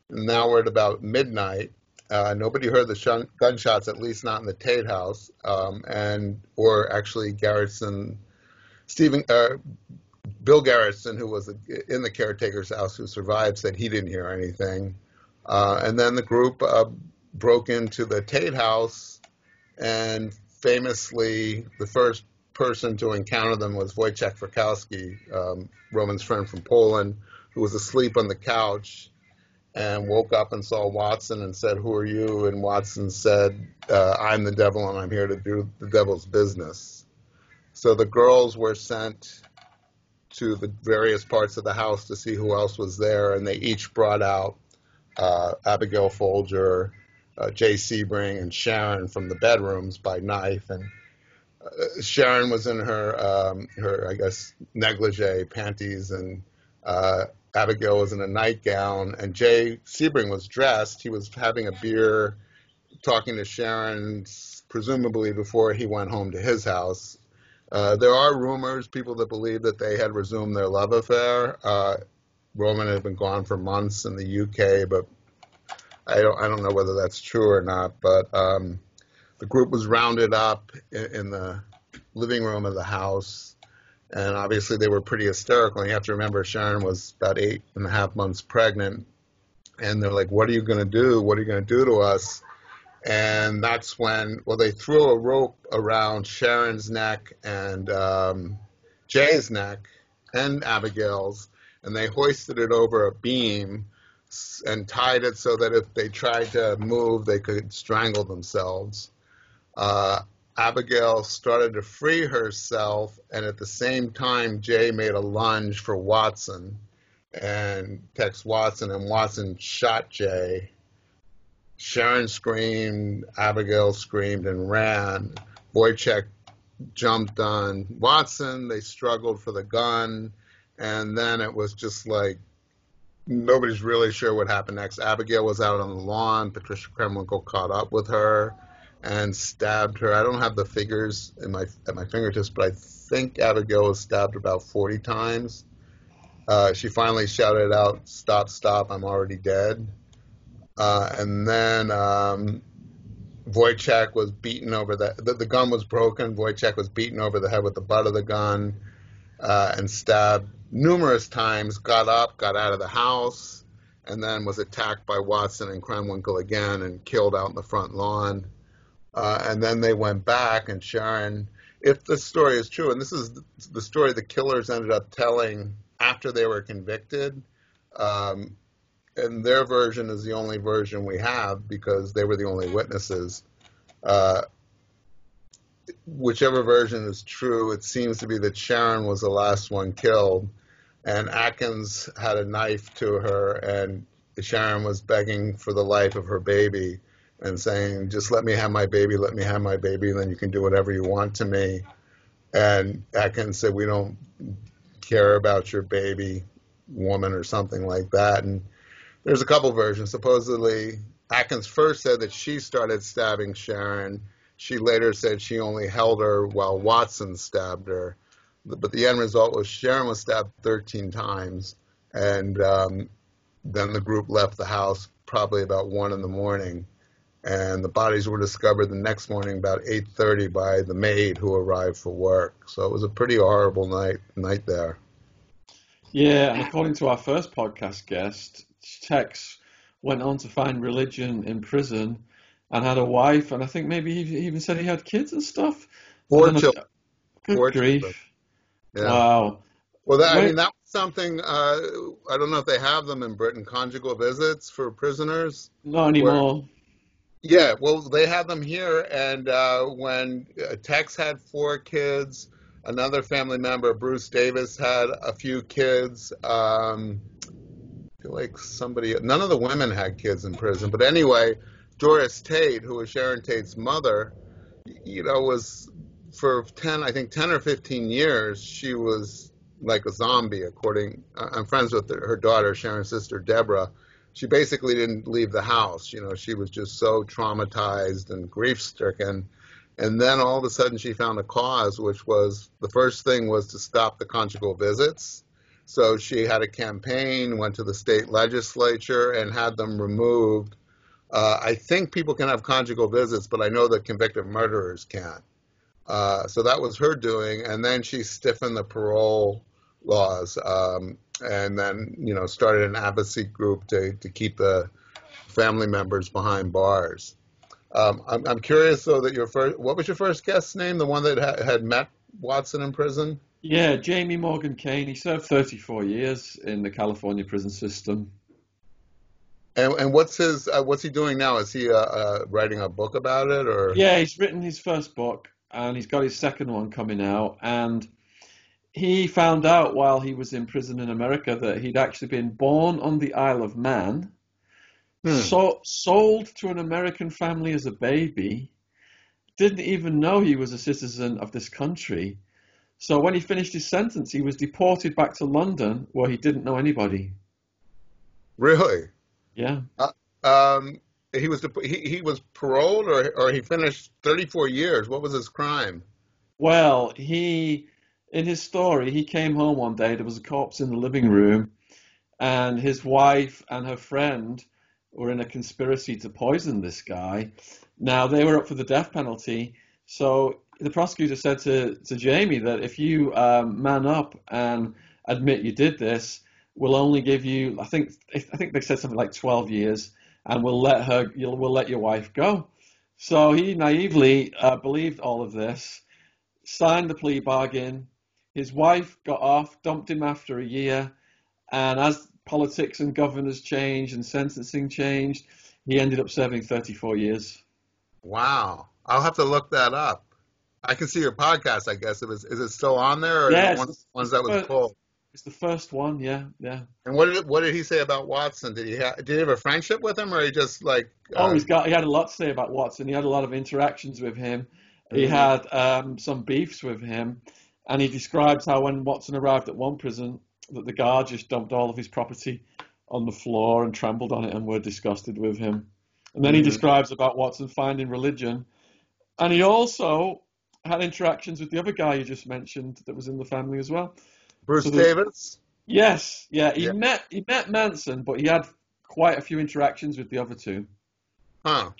And now we're at about midnight. Uh, nobody heard the shun- gunshots, at least not in the Tate house, um, and or actually Garretson, Stephen, uh, Bill Garretson, who was in the caretaker's house, who survived, said he didn't hear anything. Uh, and then the group uh, broke into the Tate house, and famously, the first person to encounter them was Wojciech Frykowski, um, Roman's friend from Poland, who was asleep on the couch and woke up and saw Watson and said, Who are you? And Watson said, uh, I'm the devil and I'm here to do the devil's business. So the girls were sent to the various parts of the house to see who else was there, and they each brought out uh, Abigail Folger, uh, Jay Sebring, and Sharon from the bedrooms by knife. And Sharon was in her, um, her I guess, negligee, panties, and uh, Abigail was in a nightgown, and Jay Sebring was dressed. He was having a beer, talking to Sharon, presumably before he went home to his house. Uh, there are rumors, people that believe that they had resumed their love affair. Uh, Roman had been gone for months in the UK, but I don't I don't know whether that's true or not. But um, the group was rounded up in, in the living room of the house, and obviously they were pretty hysterical. And you have to remember Sharon was about eight and a half months pregnant, and they're like, "What are you going to do? What are you going to do to us?" And that's when, well, they threw a rope around Sharon's neck and um, Jay's neck and Abigail's, and they hoisted it over a beam and tied it so that if they tried to move, they could strangle themselves. Uh, Abigail started to free herself, and at the same time, Jay made a lunge for Watson and Tex Watson, and Watson shot Jay. Sharon screamed, Abigail screamed and ran. Wojciech jumped on Watson. They struggled for the gun, and then it was just like nobody's really sure what happened next. Abigail was out on the lawn. Patricia Krenwinkel caught up with her and stabbed her. I don't have the figures in my at my fingertips, but I think Abigail was stabbed about 40 times. Uh, she finally shouted out, "Stop! Stop! I'm already dead." Uh, and then um, Wojciech was beaten over the, the, the gun was broken. Wojciech was beaten over the head with the butt of the gun uh, and stabbed numerous times, got up, got out of the house, and then was attacked by Watson and Krenwinkel again and killed out in the front lawn. Uh, and then they went back, and Sharon, if the story is true, and this is the story the killers ended up telling after they were convicted, um, and their version is the only version we have because they were the only witnesses. Uh, whichever version is true, it seems to be that Sharon was the last one killed and Atkins had a knife to her, and Sharon was begging for the life of her baby and saying, "Just let me have my baby, let me have my baby, and then you can do whatever you want to me." And Atkins said, "We don't care about your baby, woman, or something like that." And there's a couple versions. Supposedly, Atkins first said that she started stabbing Sharon. She later said she only held her while Watson stabbed her but the end result was Sharon was stabbed 13 times, and um, then the group left the house probably about one in the morning, and the bodies were discovered the next morning about 8:30 by the maid who arrived for work. So it was a pretty horrible night night there. Yeah, and according to our first podcast guest, Tex went on to find religion in prison and had a wife, and I think maybe he even said he had kids and stuff. Four children. Good Four grief. children. Yeah. Wow. Well, that, I mean, that was something. Uh, I don't know if they have them in Britain, conjugal visits for prisoners. Not anymore. Yeah, well, they had them here. And uh, when uh, Tex had four kids, another family member, Bruce Davis, had a few kids. Um, I feel like somebody, none of the women had kids in prison. But anyway, Doris Tate, who was Sharon Tate's mother, you know, was for 10, I think 10 or 15 years, she was like a zombie, according, I'm friends with her daughter, Sharon's sister, Deborah. She basically didn't leave the house. You know, she was just so traumatized and grief stricken. And then all of a sudden she found a cause, which was the first thing was to stop the conjugal visits. So she had a campaign, went to the state legislature, and had them removed. Uh, I think people can have conjugal visits, but I know that convicted murderers can't. Uh, so that was her doing, and then she stiffened the parole laws, um, and then you know started an advocacy group to to keep the family members behind bars. Um, I'm, I'm curious though that your first, what was your first guest's name? The one that ha- had met Watson in prison? Yeah, Jamie Morgan Kane. He served 34 years in the California prison system. And, and what's his uh, what's he doing now? Is he uh, uh, writing a book about it or? Yeah, he's written his first book and he's got his second one coming out. And he found out while he was in prison in America that he'd actually been born on the Isle of Man, hmm. so, sold to an American family as a baby, didn't even know he was a citizen of this country. So when he finished his sentence, he was deported back to London where he didn't know anybody. Really? Yeah. Uh, um, he was he, he was paroled or or he finished 34 years. What was his crime? Well, he in his story, he came home one day. There was a corpse in the living room, and his wife and her friend were in a conspiracy to poison this guy. Now they were up for the death penalty, so the prosecutor said to to Jamie that if you um, man up and admit you did this, we'll only give you I think I think they said something like 12 years and we'll let her, you'll, we'll let your wife go. So he naively uh, believed all of this, signed the plea bargain. His wife got off, dumped him after a year, and as politics and governors changed and sentencing changed, he ended up serving 34 years. Wow. I'll have to look that up. I can see your podcast, I guess. It was, is it still on there or one, ones that was pulled? It's the first one, yeah, yeah. And what did what did he say about Watson? Did he ha- did he have a friendship with him, or he just like? Uh... Oh, he's got he had a lot to say about Watson. He had a lot of interactions with him. He mm-hmm. had um, some beefs with him, and he describes how when Watson arrived at one prison, that the guard just dumped all of his property on the floor and trampled on it and were disgusted with him. And then mm-hmm. he describes about Watson finding religion, and he also had interactions with the other guy you just mentioned that was in the family as well. Bruce so Davis. Yes, yeah, he yeah. met he met Manson, but he had quite a few interactions with the other two. Huh.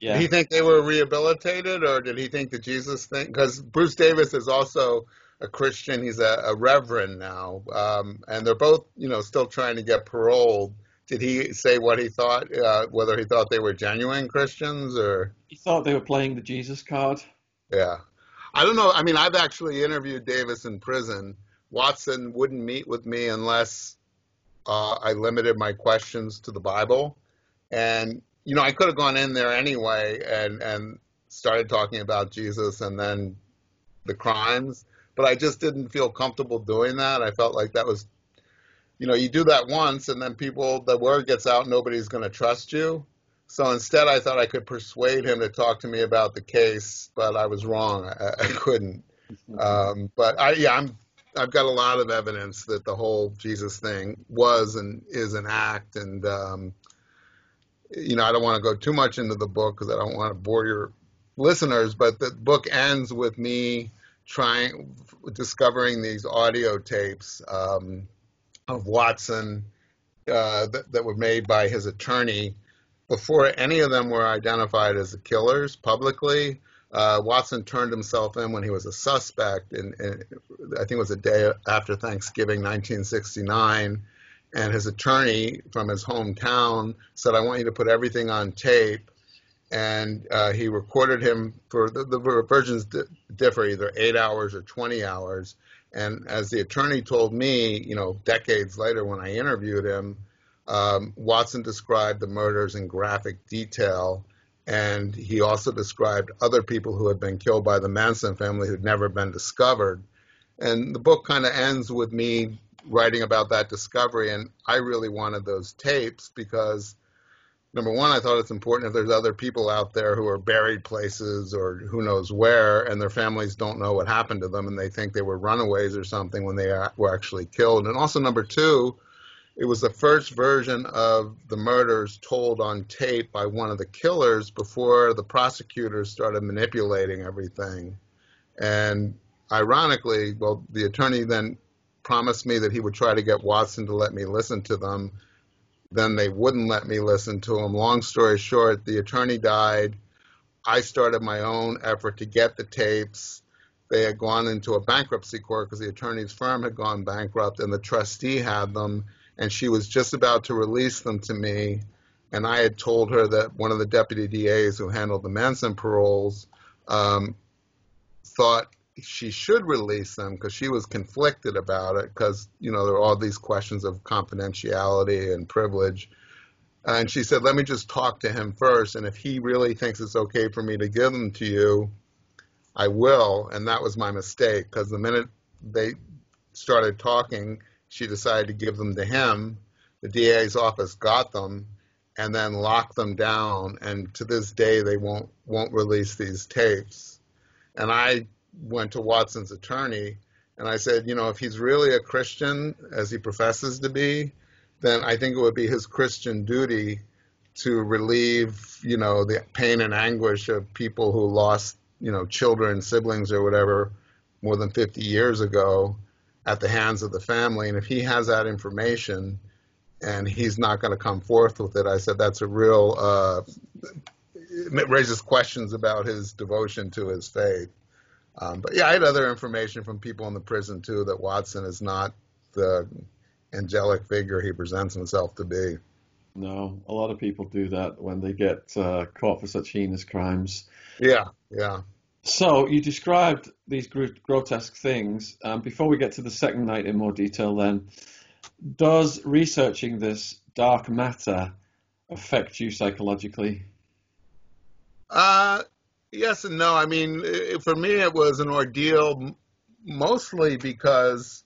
Yeah. Did he think they were rehabilitated, or did he think that Jesus thing? Because Bruce Davis is also a Christian. He's a, a reverend now, um, and they're both, you know, still trying to get paroled. Did he say what he thought? Uh, whether he thought they were genuine Christians, or he thought they were playing the Jesus card? Yeah, I don't know. I mean, I've actually interviewed Davis in prison Watson wouldn't meet with me unless uh, I limited my questions to the Bible. And, you know, I could have gone in there anyway and, and started talking about Jesus and then the crimes, but I just didn't feel comfortable doing that. I felt like that was, you know, you do that once and then people, the word gets out, nobody's going to trust you. So instead, I thought I could persuade him to talk to me about the case, but I was wrong. I, I couldn't. Um, but I, yeah, I'm I've got a lot of evidence that the whole Jesus thing was and is an act, and um, you know I don't want to go too much into the book because I don't want to bore your listeners. But the book ends with me trying discovering these audio tapes um, of Watson uh, that, that were made by his attorney before any of them were identified as the killers publicly. Uh, Watson turned himself in when he was a suspect, in, I think it was a day after Thanksgiving 1969. And his attorney from his hometown said, I want you to put everything on tape. And uh, he recorded him for the, the versions differ, either eight hours or 20 hours. And as the attorney told me, you know, decades later when I interviewed him, um, Watson described the murders in graphic detail and he also described other people who had been killed by the Manson family who'd never been discovered. And the book kind of ends with me writing about that discovery. And I really wanted those tapes because, number one, I thought it's important if there's other people out there who are buried places or who knows where, and their families don't know what happened to them and they think they were runaways or something when they were actually killed. And also, number two, it was the first version of the murders told on tape by one of the killers before the prosecutors started manipulating everything. And ironically, well, the attorney then promised me that he would try to get Watson to let me listen to them. Then they wouldn't let me listen to them. Long story short, the attorney died. I started my own effort to get the tapes. They had gone into a bankruptcy court because the attorney's firm had gone bankrupt and the trustee had them. And she was just about to release them to me. And I had told her that one of the deputy DAs who handled the Manson paroles um, thought she should release them because she was conflicted about it because you know there are all these questions of confidentiality and privilege. And she said let me just talk to him first and if he really thinks it's okay for me to give them to you i will. And that was my mistake because the minute they started talking she decided to give them to him. The da's office got them and then locked them down and to this day they won't won't release these tapes. And i went to Watson's attorney and I said, you know, if he's really a Christian, as he professes to be, then I think it would be his Christian duty to relieve, you know, the pain and anguish of people who lost, you know, children, siblings, or whatever more than 50 years ago at the hands of the family. And if he has that information and he's not going to come forth with it, I said that's a real, uh, it raises questions about his devotion to his faith. Um, but yeah, I had other information from people in the prison too that Watson is not the angelic figure he presents himself to be. No, a lot of people do that when they get uh, caught for such heinous crimes. Yeah, yeah. So you described these grotesque things. Um, before we get to the second night in more detail, then, does researching this dark matter affect you psychologically? Uh, Yes and no. I mean, for me, it was an ordeal mostly because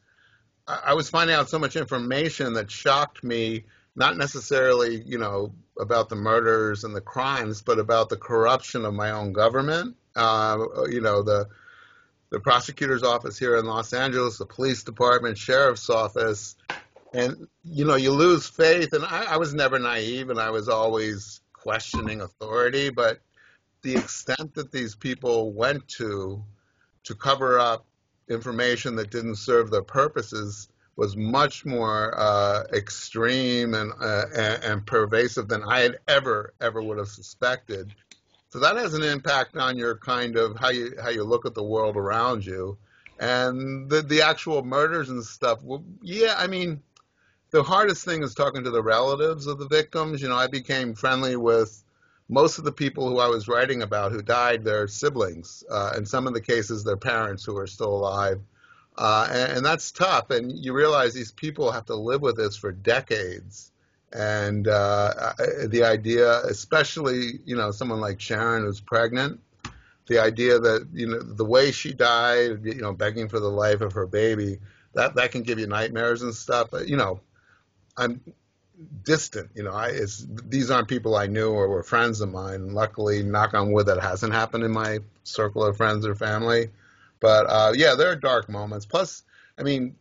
I was finding out so much information that shocked me, not necessarily, you know, about the murders and the crimes, but about the corruption of my own government. Uh, you know, the the prosecutor's office here in Los Angeles, the police department, sheriff's office, and you know, you lose faith. And I, I was never naive, and I was always questioning authority, but the extent that these people went to to cover up information that didn't serve their purposes was much more uh, extreme and, uh, and pervasive than I had ever ever would have suspected. So that has an impact on your kind of how you how you look at the world around you, and the the actual murders and stuff. Well, yeah, I mean, the hardest thing is talking to the relatives of the victims. You know, I became friendly with most of the people who I was writing about who died, their siblings, uh, in some of the cases, their parents who are still alive. Uh, and, and, that's tough. And you realize these people have to live with this for decades. And uh, the idea, especially, you know, someone like Sharon who's pregnant, the idea that, you know, the way she died, you know, begging for the life of her baby, that, that can give you nightmares and stuff. But, you know, I'm distant. You know, I, it's, these aren't people I knew or were friends of mine. Luckily, knock on wood, that hasn't happened in my circle of friends or family. But uh, yeah, there are dark moments. Plus, I mean,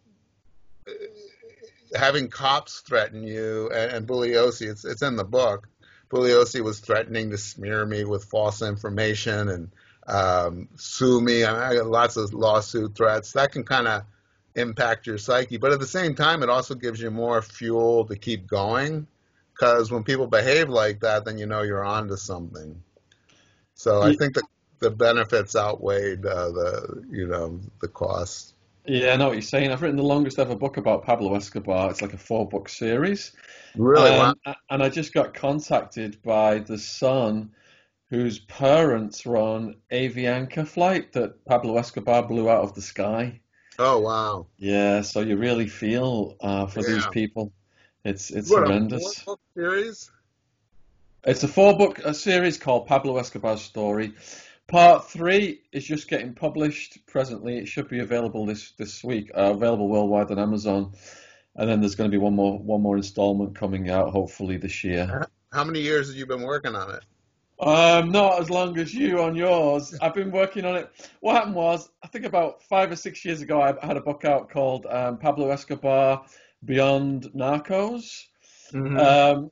having cops threaten you and, and Bugliosi, it's it's in the book. Bugliosi was threatening to smear me with false information and um, sue me. I, mean, I got lots of lawsuit threats. That can kind of impact your psyche. But at the same time, it also gives you more fuel to keep going. Because when people behave like that, then you know you're onto something. So I think that the benefits outweighed uh, the you know the costs. Yeah, I know what you're saying. I've written the longest ever book about Pablo Escobar. It's like a four book series. Really? Um, wow. And I just got contacted by the son whose parents were on Avianca flight that Pablo Escobar blew out of the sky. Oh wow! Yeah, so you really feel uh, for yeah. these people. It's it's what, horrendous. A series? It's a four book a series called Pablo Escobar's Story. Part three is just getting published presently. It should be available this this week. Uh, available worldwide on Amazon, and then there's going to be one more one more installment coming out hopefully this year. How many years have you been working on it? Um, not as long as you on yours. I've been working on it. What happened was, I think about five or six years ago, I had a book out called um, Pablo Escobar, beyond Narcos. Mhm. Um,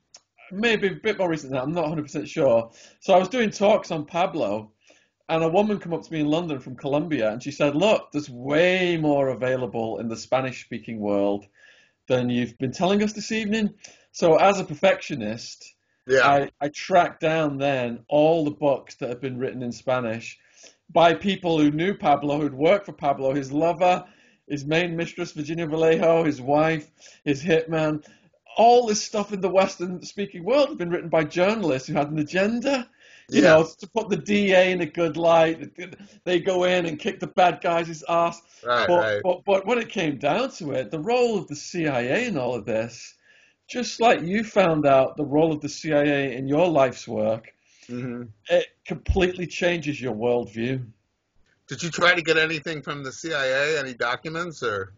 maybe a bit more recent than that. I'm not 100% sure. So I was doing talks on Pablo, and a woman came up to me in London from Colombia, and she said, "Look, there's way more available in the Spanish-speaking world than you've been telling us this evening." So as a perfectionist, yeah. I, I tracked down then all the books that had been written in Spanish by people who knew Pablo, who'd worked for Pablo, his lover, his main mistress, Virginia Vallejo, his wife, his hitman. All this stuff in the Western speaking world had been written by journalists who had an agenda. You Yeah. know, to put the DA in a good light. They go in and kick the bad guys' ass. right, But, right. but, but when it came down to it, the role of the CIA in all of this, just like you found out the role of the CIA in your life's work, hmm it completely changes your worldview. Did you try to get anything from the CIA, any documents, or?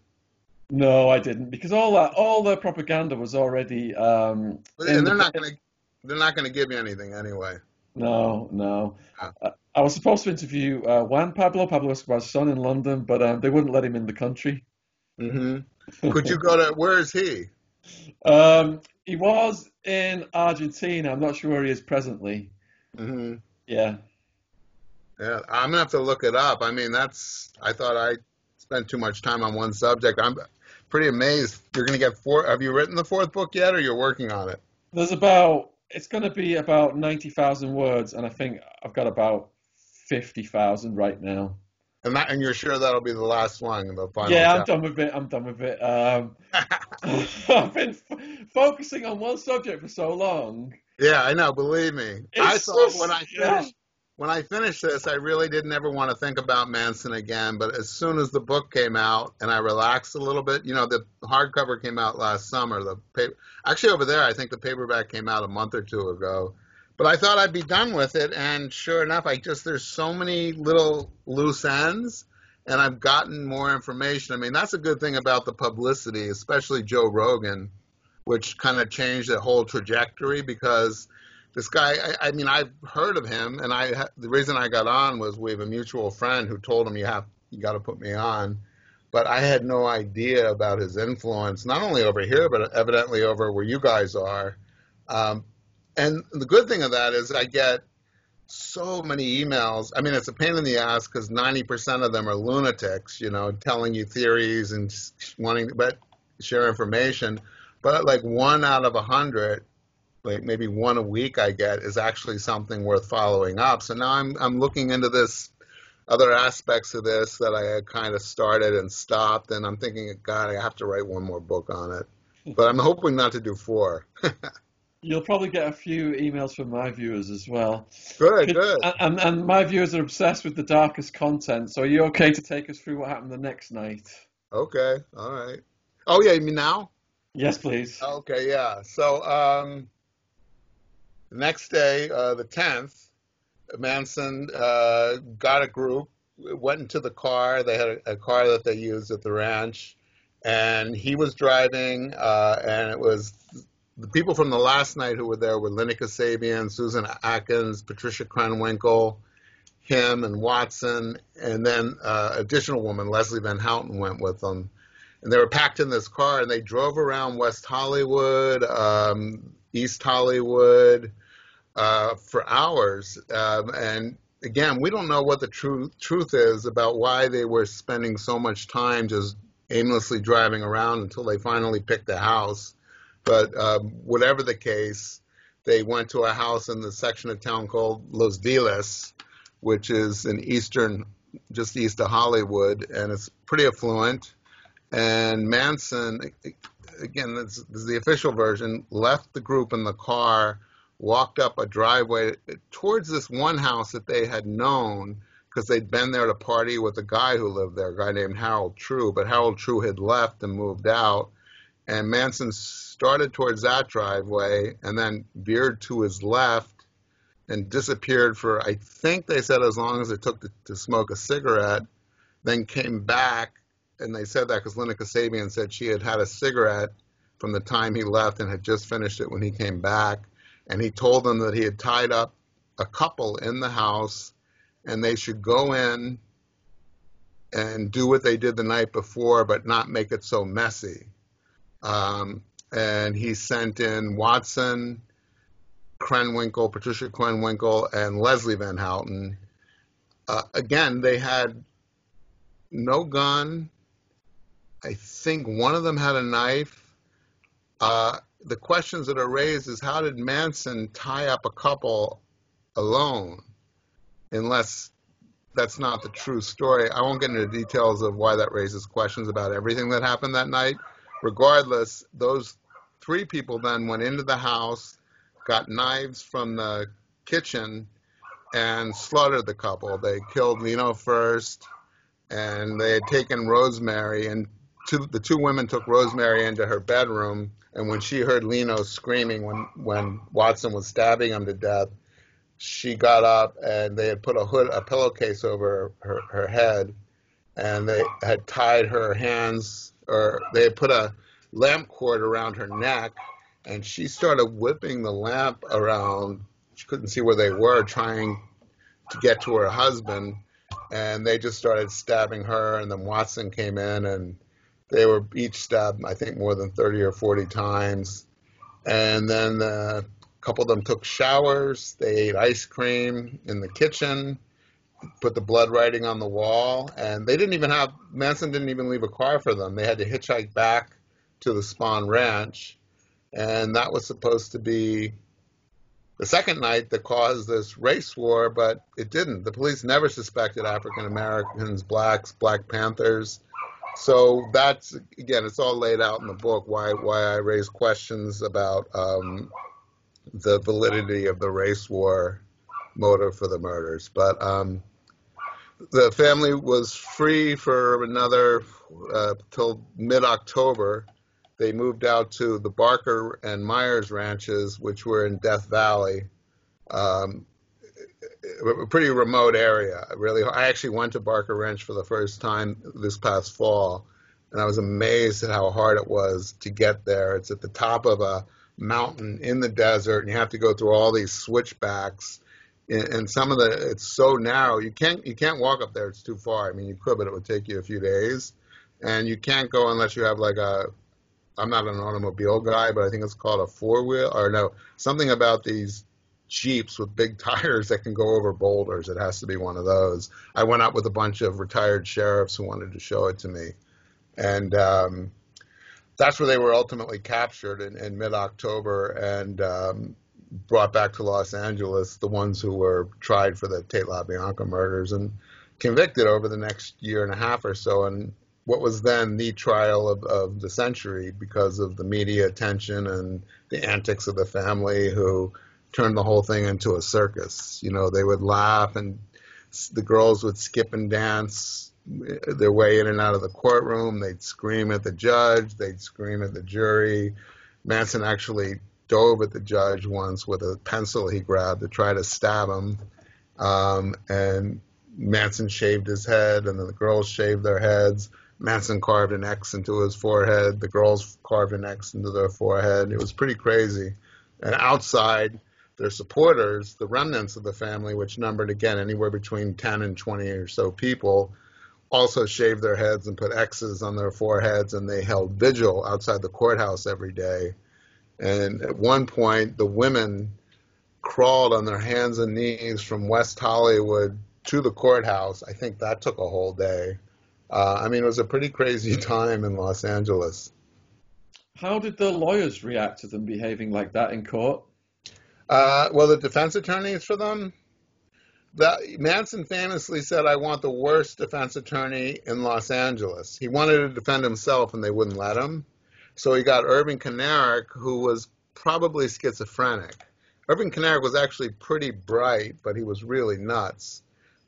No, I didn't, because all that, all the propaganda was already. Um, And they're not going to, they're not going to give you anything anyway. No, no. Ah. I, I was supposed to interview uh, Juan Pablo, Pablo Escobar's son in London, but um, they wouldn't let him in the country. hmm Could you go to? Where is he? Um, he was in Argentina. I'm not sure where he is presently. hmm Yeah. Yeah, I'm gonna have to look it up. I mean, that's. I thought I spent too much time on one subject. I'm pretty amazed. You're gonna get four. Have you written the fourth book yet, or you're working on it? There's about, it's going to be about 90,000 words, and I think I've got about 50,000 right now. And that, and you're sure that'll be the last one, the final. Yeah, I'm chapter? done with it. I'm done with it. Um, I've been f focusing on one subject for so long. Yeah, I know. Believe me, I thought just- when I yeah. when I finished this, I really didn't ever want to think about Manson again. But as soon as the book came out and I relaxed a little bit, you know, the hardcover came out last summer. The paper, actually over there, I think the paperback came out a month or two ago. But I thought I'd be done with it, and sure enough, I just there's so many little loose ends, and I've gotten more information. I mean, that's a good thing about the publicity, especially Joe Rogan, which kind of changed the whole trajectory because this guy I, I mean i've heard of him and i the reason i got on was we have a mutual friend who told him you have you got to put me on but i had no idea about his influence not only over here but evidently over where you guys are um, and the good thing of that is i get so many emails i mean it's a pain in the ass because 90% of them are lunatics you know telling you theories and wanting but share information but like one out of a hundred like maybe one a week I get is actually something worth following up. So now I'm I'm looking into this other aspects of this that I had kind of started and stopped, and I'm thinking, God, I have to write one more book on it. But I'm hoping not to do four. You'll probably get a few emails from my viewers as well. good, good. And, and, my viewers are obsessed with the darkest content, so are you okay to take us through what happened the next night? Okay, all right. Oh yeah, you mean now? Yes, please. Okay, yeah. So um, the next day, uh, the 10th, Manson uh, got a group, went into the car. They had a, a car that they used at the ranch, and he was driving, uh, and it was the people from the last night who were there were Lenny Kasabian, Susan Atkins, Patricia Krenwinkel, him, and Watson, and then uh, additional woman, Leslie Van Houten, went with them and they were packed in this car and they drove around West Hollywood, um, East Hollywood uh, for hours. Um, and again, we don't know what the truth truth is about why they were spending so much time just aimlessly driving around until they finally picked a house. But um, whatever the case, they went to a house in the section of town called Los Feliz, which is in eastern, just east of Hollywood, and it's pretty affluent and Manson, again, this, this is the official version, left the group in the car, walked up a driveway towards this one house that they had known because they'd been there to party with a guy who lived there, a guy named Harold True. But Harold True had left and moved out, and Manson started towards that driveway and then veered to his left and disappeared for, I think they said, as long as it took to, to smoke a cigarette, then came back and they said that because Linda Kasabian said she had had a cigarette from the time he left and had just finished it when he came back. And he told them that he had tied up a couple in the house and they should go in and do what they did the night before, but not make it so messy. Um, and he sent in Watson, Krenwinkel, Patricia Krenwinkel, and Leslie Van Houten. Uh, again, they had no gun. I think one of them had a knife. Uh, the questions that are raised is how did Manson tie up a couple alone? Unless that's not the true story. I won't get into details of why that raises questions about everything that happened that night. Regardless, those three people then went into the house, got knives from the kitchen, and slaughtered the couple. They killed Leno first, and they had taken Rosemary, and two, the two women took Rosemary into her bedroom. And when she heard Leno screaming when, when Watson was stabbing him to death, she got up and they had put a hood, a pillowcase over her, her head, and they had tied her hands, or they put a lamp cord around her neck, and she started whipping the lamp around. She couldn't see where they were, trying to get to her husband, and they just started stabbing her. And then Watson came in, and they were each stabbed, I think, more than 30 or 40 times. And then uh, couple of them took showers. They ate ice cream in the kitchen, put the blood writing on the wall, and they didn't even have Manson didn't even leave a car for them. They had to hitchhike back to the Spahn Ranch, and that was supposed to be the second night that caused this race war, but it didn't. The police never suspected African Americans, blacks, Black Panthers. So that's again, it's all laid out in the book. Why why I raise questions about um, the validity of the race war motive for the murders. But um, the family was free for another uh, till mid October. They moved out to the Barker and Myers ranches, which were in Death Valley, um, a pretty remote area. Really, I actually went to Barker Ranch for the first time this past fall, and I was amazed at how hard it was to get there. It's at the top of a mountain in the desert, and you have to go through all these switchbacks. And some of the it's so narrow you can't you can't walk up there. It's too far. I mean, you could, but it would take you a few days. And you can't go unless you have like a I'm not an automobile guy, but I think it's called a four wheel or no something about these jeeps with big tires that can go over boulders. It has to be one of those. I went out with a bunch of retired sheriffs who wanted to show it to me, and um, that's where they were ultimately captured in, in mid-October and um, brought back to Los Angeles. The ones who were tried for the Tate LaBianca murders and convicted over the next year and a half or so. And what was then the trial of, of the century because of the media attention and the antics of the family who turned the whole thing into a circus. You know, they would laugh and the girls would skip and dance eh, their way in and out of the courtroom. They'd scream at the judge. They'd scream at the jury. Manson actually dove at the judge once with a pencil he grabbed to try to stab him. Um, and Manson shaved his head, and then the girls shaved their heads. Manson carved an X into his forehead. The girls carved an X into their forehead. It was pretty crazy. And outside, their supporters, the remnants of the family, which numbered again anywhere between 10 and 20 or so people, also shaved their heads and put X's on their foreheads, and they held vigil outside the courthouse every day. And at one point, the women crawled on their hands and knees from West Hollywood to the courthouse. I think that took a whole day. Uh, I mean, it was a pretty crazy time in Los Angeles. How did the lawyers react to them behaving like that in court? Uh, well, the defense attorneys for them, that Manson famously said, "I want the worst defense attorney in Los Angeles." He wanted to defend himself, and they wouldn't let him. So he got Irving Kanarek, who was probably schizophrenic. Irving Kanarek was actually pretty bright, but he was really nuts.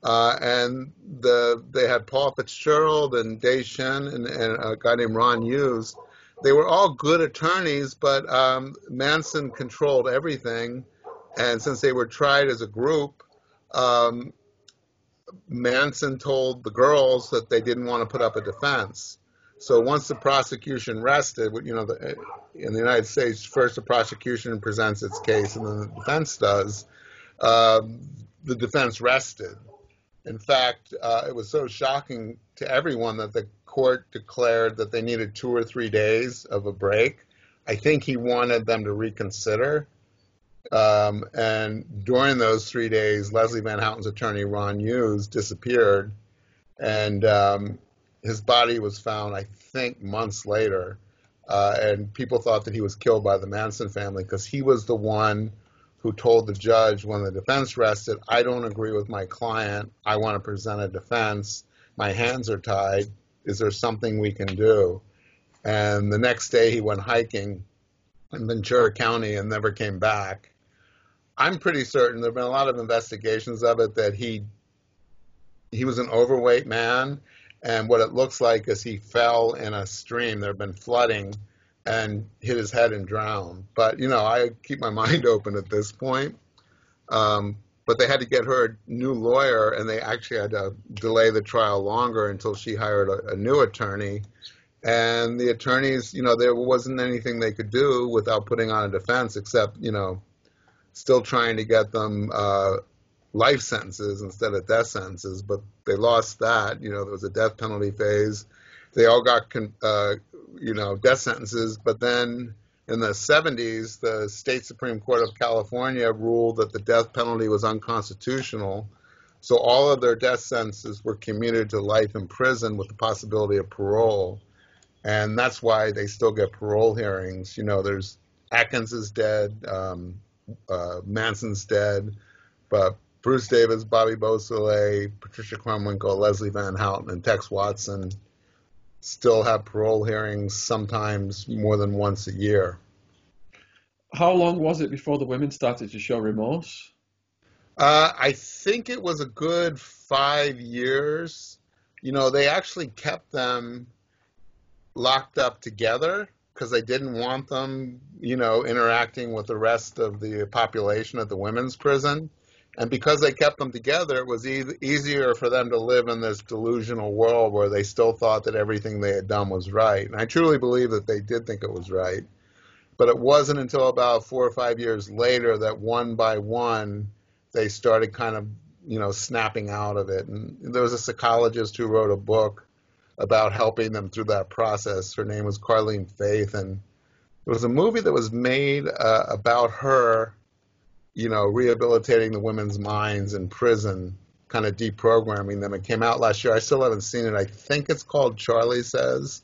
Uh, and the they had Paul Fitzgerald and Daye Shinn and, and, a guy named Ron Hughes. They were all good attorneys, but um, Manson controlled everything. And since they were tried as a group, um, Manson told the girls that they didn't want to put up a defense. So once the prosecution rested, you know, the, in the United States, first the prosecution presents its case and then the defense does. Um, the defense rested. In fact, uh, it was so shocking to everyone that the court declared that they needed two or three days of a break. I think he wanted them to reconsider. Um, and during those three days, Leslie Van Houten's attorney, Ron Hughes, disappeared. And um, his body was found, I think, months later. Uh, and people thought that he was killed by the Manson family because he was the one who told the judge when the defense rested, I don't agree with my client. I want to present a defense. My hands are tied. Is there something we can do? And the next day he went hiking in Ventura County and never came back. I'm pretty certain there have been a lot of investigations of it that he he was an overweight man and what it looks like is he fell in a stream. There had been flooding and hit his head and drowned. But, you know, I keep my mind open at this point. Um, but they had to get her a new lawyer, and they actually had to delay the trial longer until she hired a, a new attorney. And the attorneys, you know, there wasn't anything they could do without putting on a defense except, you know, still trying to get them uh, life sentences instead of death sentences, but they lost that. You know, there was a death penalty phase. They all got, uh, you know, death sentences, but then in the 70s, the state Supreme Court of California ruled that the death penalty was unconstitutional. So all of their death sentences were commuted to life in prison with the possibility of parole. And that's why they still get parole hearings. You know, there's Atkins is dead, um, uh, Manson's dead, but Bruce Davis, Bobby Beausoleil, Patricia Krenwinkel, Leslie Van Houten, and Tex Watson still have parole hearings sometimes more than once a year. How long was it before the women started to show remorse? Uh, I think it was a good five years. You know, they actually kept them locked up together because they didn't want them, you know, interacting with the rest of the population at the women's prison. And because they kept them together, it was e- easier for them to live in this delusional world where they still thought that everything they had done was right. And I truly believe that they did think it was right. But it wasn't until about four or five years later that one by one they started kind of, you know, snapping out of it. And there was a psychologist who wrote a book about helping them through that process. Her name was Karlene Faith. And there was a movie that was made uh, about her you know, rehabilitating the women's minds in prison, kind of deprogramming them. It came out last year. I still haven't seen it. I think it's called Charlie Says.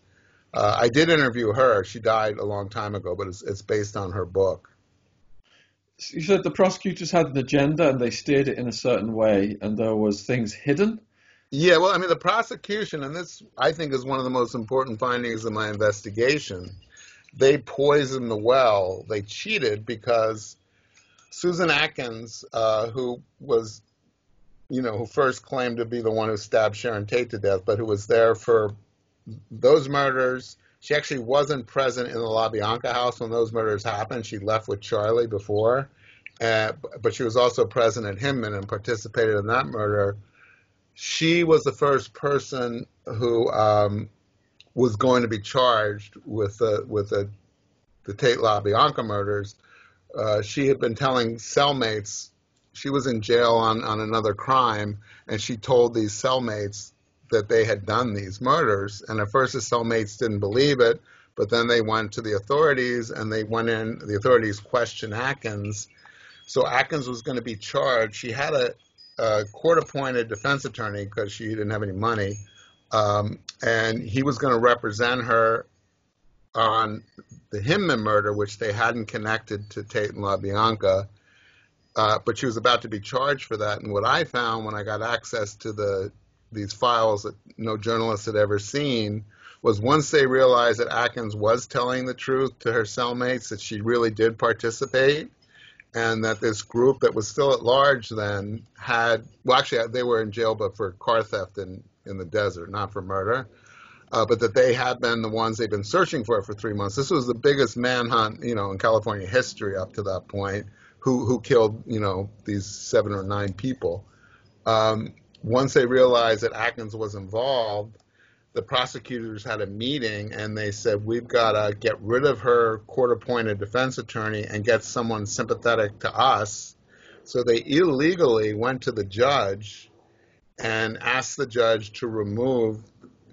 Uh, I did interview her. She died a long time ago, but it's, it's based on her book. You said the prosecutors had an agenda and they steered it in a certain way, and there was things hidden. Yeah, well, I mean, the prosecution, and this I think is one of the most important findings of my investigation. They poisoned the well. They cheated because Susan Atkins, uh, who was, you know, who first claimed to be the one who stabbed Sharon Tate to death, but who was there for those murders. She actually wasn't present in the LaBianca house when those murders happened. She left with Charlie before, uh, but she was also present at Hinman and participated in that murder. She was the first person who um, was going to be charged with the with the, the Tate LaBianca murders uh, she had been telling cellmates she was in jail on, on another crime, and she told these cellmates that they had done these murders. And at first, the cellmates didn't believe it, but then they went to the authorities, and they went in. The authorities questioned Atkins. So Atkins was going to be charged. She had a, a court-appointed defense attorney because she didn't have any money, um, and he was going to represent her on the Hinman murder, which they hadn't connected to Tate and LaBianca, uh, but she was about to be charged for that. And what I found when I got access to the these files that no journalist had ever seen was once they realized that Atkins was telling the truth to her cellmates, that she really did participate, and that this group that was still at large then had well, actually they were in jail, but for car theft in in the desert, not for murder uh, but that they had been the ones they've been searching for for three months. This was the biggest manhunt, you know, in California history up to that point. Who who killed, you know, these seven or nine people? Um, once they realized that Atkins was involved, the prosecutors had a meeting and they said we've got to get rid of her court-appointed defense attorney and get someone sympathetic to us. So they illegally went to the judge and asked the judge to remove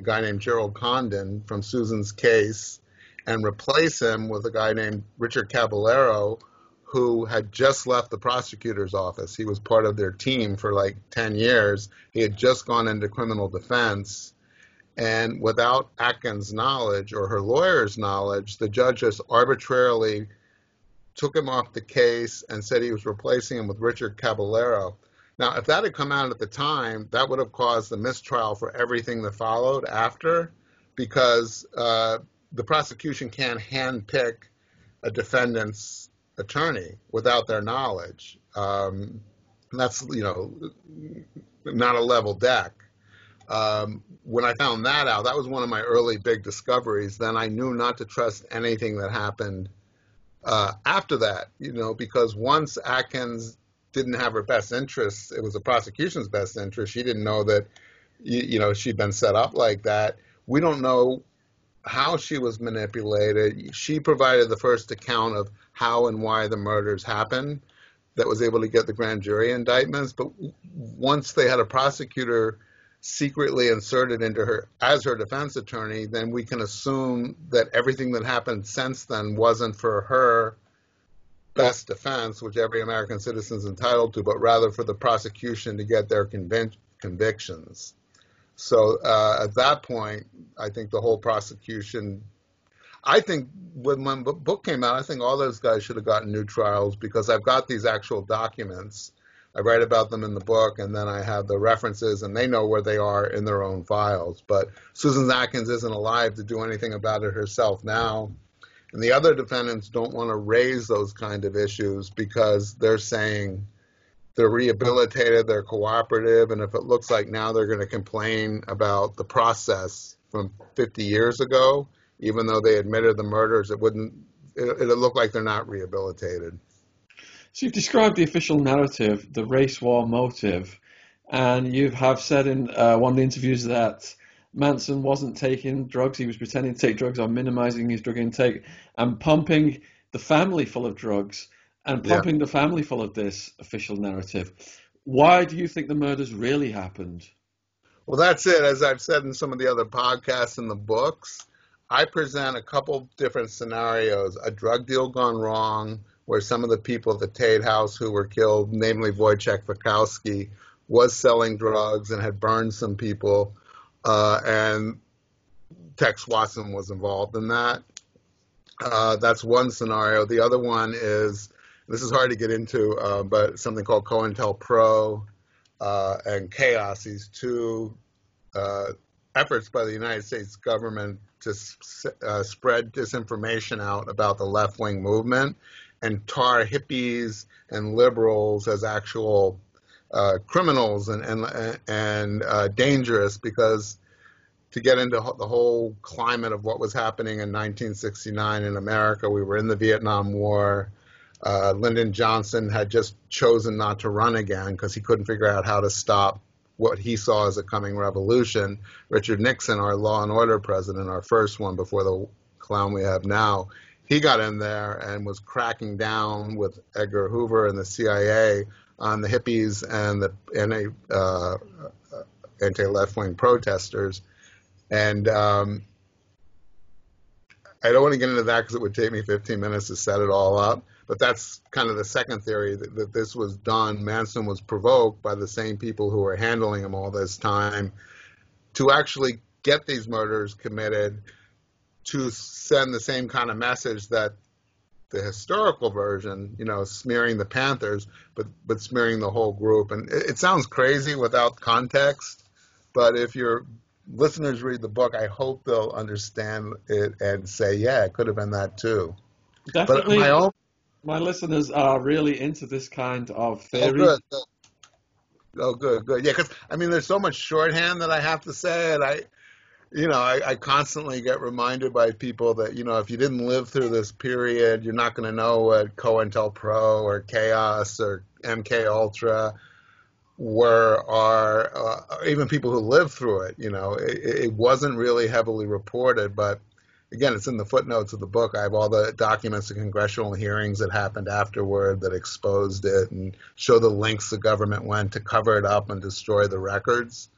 a guy named Gerald Condon from Susan's case and replace him with a guy named Richard Caballero, who had just left the prosecutor's office. He was part of their team for like 10 years. He had just gone into criminal defense. And without Atkins' knowledge or her lawyer's knowledge, the judge just arbitrarily took him off the case and said he was replacing him with Richard Caballero. Now, if that had come out at the time, that would have caused a mistrial for everything that followed after, because uh, the prosecution can't handpick a defendant's attorney without their knowledge. Um, that's you know not a level deck. Um, when I found that out, that was one of my early big discoveries. Then I knew not to trust anything that happened uh, after that. You know, because once Atkins didn't have her best interests. It was the prosecution's best interest. She didn't know that, you, you know, she'd been set up like that. We don't know how she was manipulated. She provided the first account of how and why the murders happened that was able to get the grand jury indictments. But once they had a prosecutor secretly inserted into her as her defense attorney, then we can assume that everything that happened since then wasn't for her best defense, which every American citizen is entitled to, but rather for the prosecution to get their convic- convictions. So uh, at that point, I think the whole prosecution. I think when my book came out, I think all those guys should have gotten new trials because I've got these actual documents. I write about them in the book, and then I have the references, and they know where they are in their own files. But Susan Atkins isn't alive to do anything about it herself now. And the other defendants don't want to raise those kind of issues because they're saying they're rehabilitated, they're cooperative, and if it looks like now they're going to complain about the process from 50 years ago, even though they admitted the murders, it wouldn't. It, it'll look like they're not rehabilitated. So you've described the official narrative, the race war motive, and you have said in uh, one of the interviews that Manson wasn't taking drugs. He was pretending to take drugs or minimizing his drug intake and pumping the family full of drugs and pumping yeah. the family full of this official narrative. Why do you think the murders really happened? Well, that's it. As I've said in some of the other podcasts and the books, I present a couple different scenarios. A drug deal gone wrong, where some of the people at the Tate House who were killed, namely Wojciech Frykowski, was selling drugs and had burned some people uh, and Tex Watson was involved in that. Uh, that's one scenario. The other one is this is hard to get into, uh, but something called COINTELPRO uh, and Chaos. These two uh, efforts by the United States government to uh, spread disinformation out about the left wing movement and tar hippies and liberals as actual uh, criminals and and and uh, dangerous because to get into the whole climate of what was happening in 1969 in America, we were in the Vietnam War. Uh, Lyndon Johnson had just chosen not to run again because he couldn't figure out how to stop what he saw as a coming revolution. Richard Nixon, our law and order president, our first one before the clown we have now, he got in there and was cracking down with Edgar Hoover and the CIA on the hippies and the anti uh, anti left wing protesters. And um, I don't want to get into that because it would take me 15 minutes to set it all up. But that's kind of the second theory that, that this was done. Manson was provoked by the same people who were handling him all this time to actually get these murders committed to send the same kind of message that the historical version, you know, smearing the Panthers, but but smearing the whole group. And it, it sounds crazy without context, but if your listeners read the book, I hope they'll understand it and say, yeah, it could have been that too. Definitely. But my own my listeners are really into this kind of oh, theory. Oh, good. good. Oh, good, good. Yeah, because I mean, there's so much shorthand that I have to say, and I, you know, I, I, constantly get reminded by people that, you know, if you didn't live through this period, you're not going to know what COINTELPRO or Chaos or MK Ultra were, or uh, even people who lived through it. You know, it, it, wasn't really heavily reported, but again, it's in the footnotes of the book. I have all the documents of congressional hearings that happened afterward that exposed it and show the lengths the government went to cover it up and destroy the records.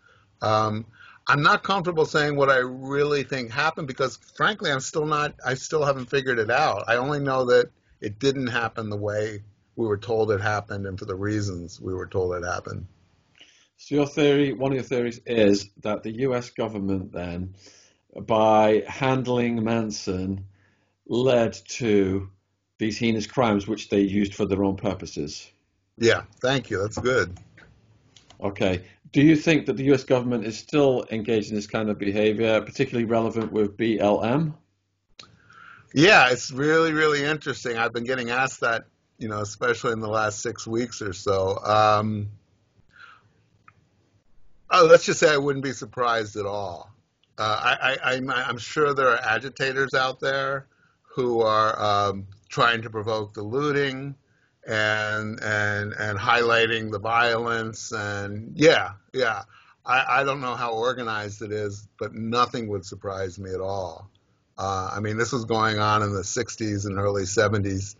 Um, I'm not comfortable saying what I really think happened because, frankly, I'm still not. I still haven't figured it out. I only know that it didn't happen the way we were told it happened, and for the reasons we were told it happened. So your theory, one of your theories, is that the U.S. government then, by handling Manson, led to these heinous crimes, which they used for their own purposes. Yeah, thank you. That's good. Okay. Do you think that the US government is still engaged in this kind of behavior, particularly relevant with BLM? Yeah, it's really, really interesting. I've been getting asked that, you know, especially in the last six weeks or so. Um, oh, let's just say I wouldn't be surprised at all. Uh, I, am sure there are agitators out there who are um, trying to provoke the looting and and and highlighting the violence and yeah yeah. I, I don't know how organized it is but nothing would surprise me at all. Uh, I mean this was going on in the 60s and early 70s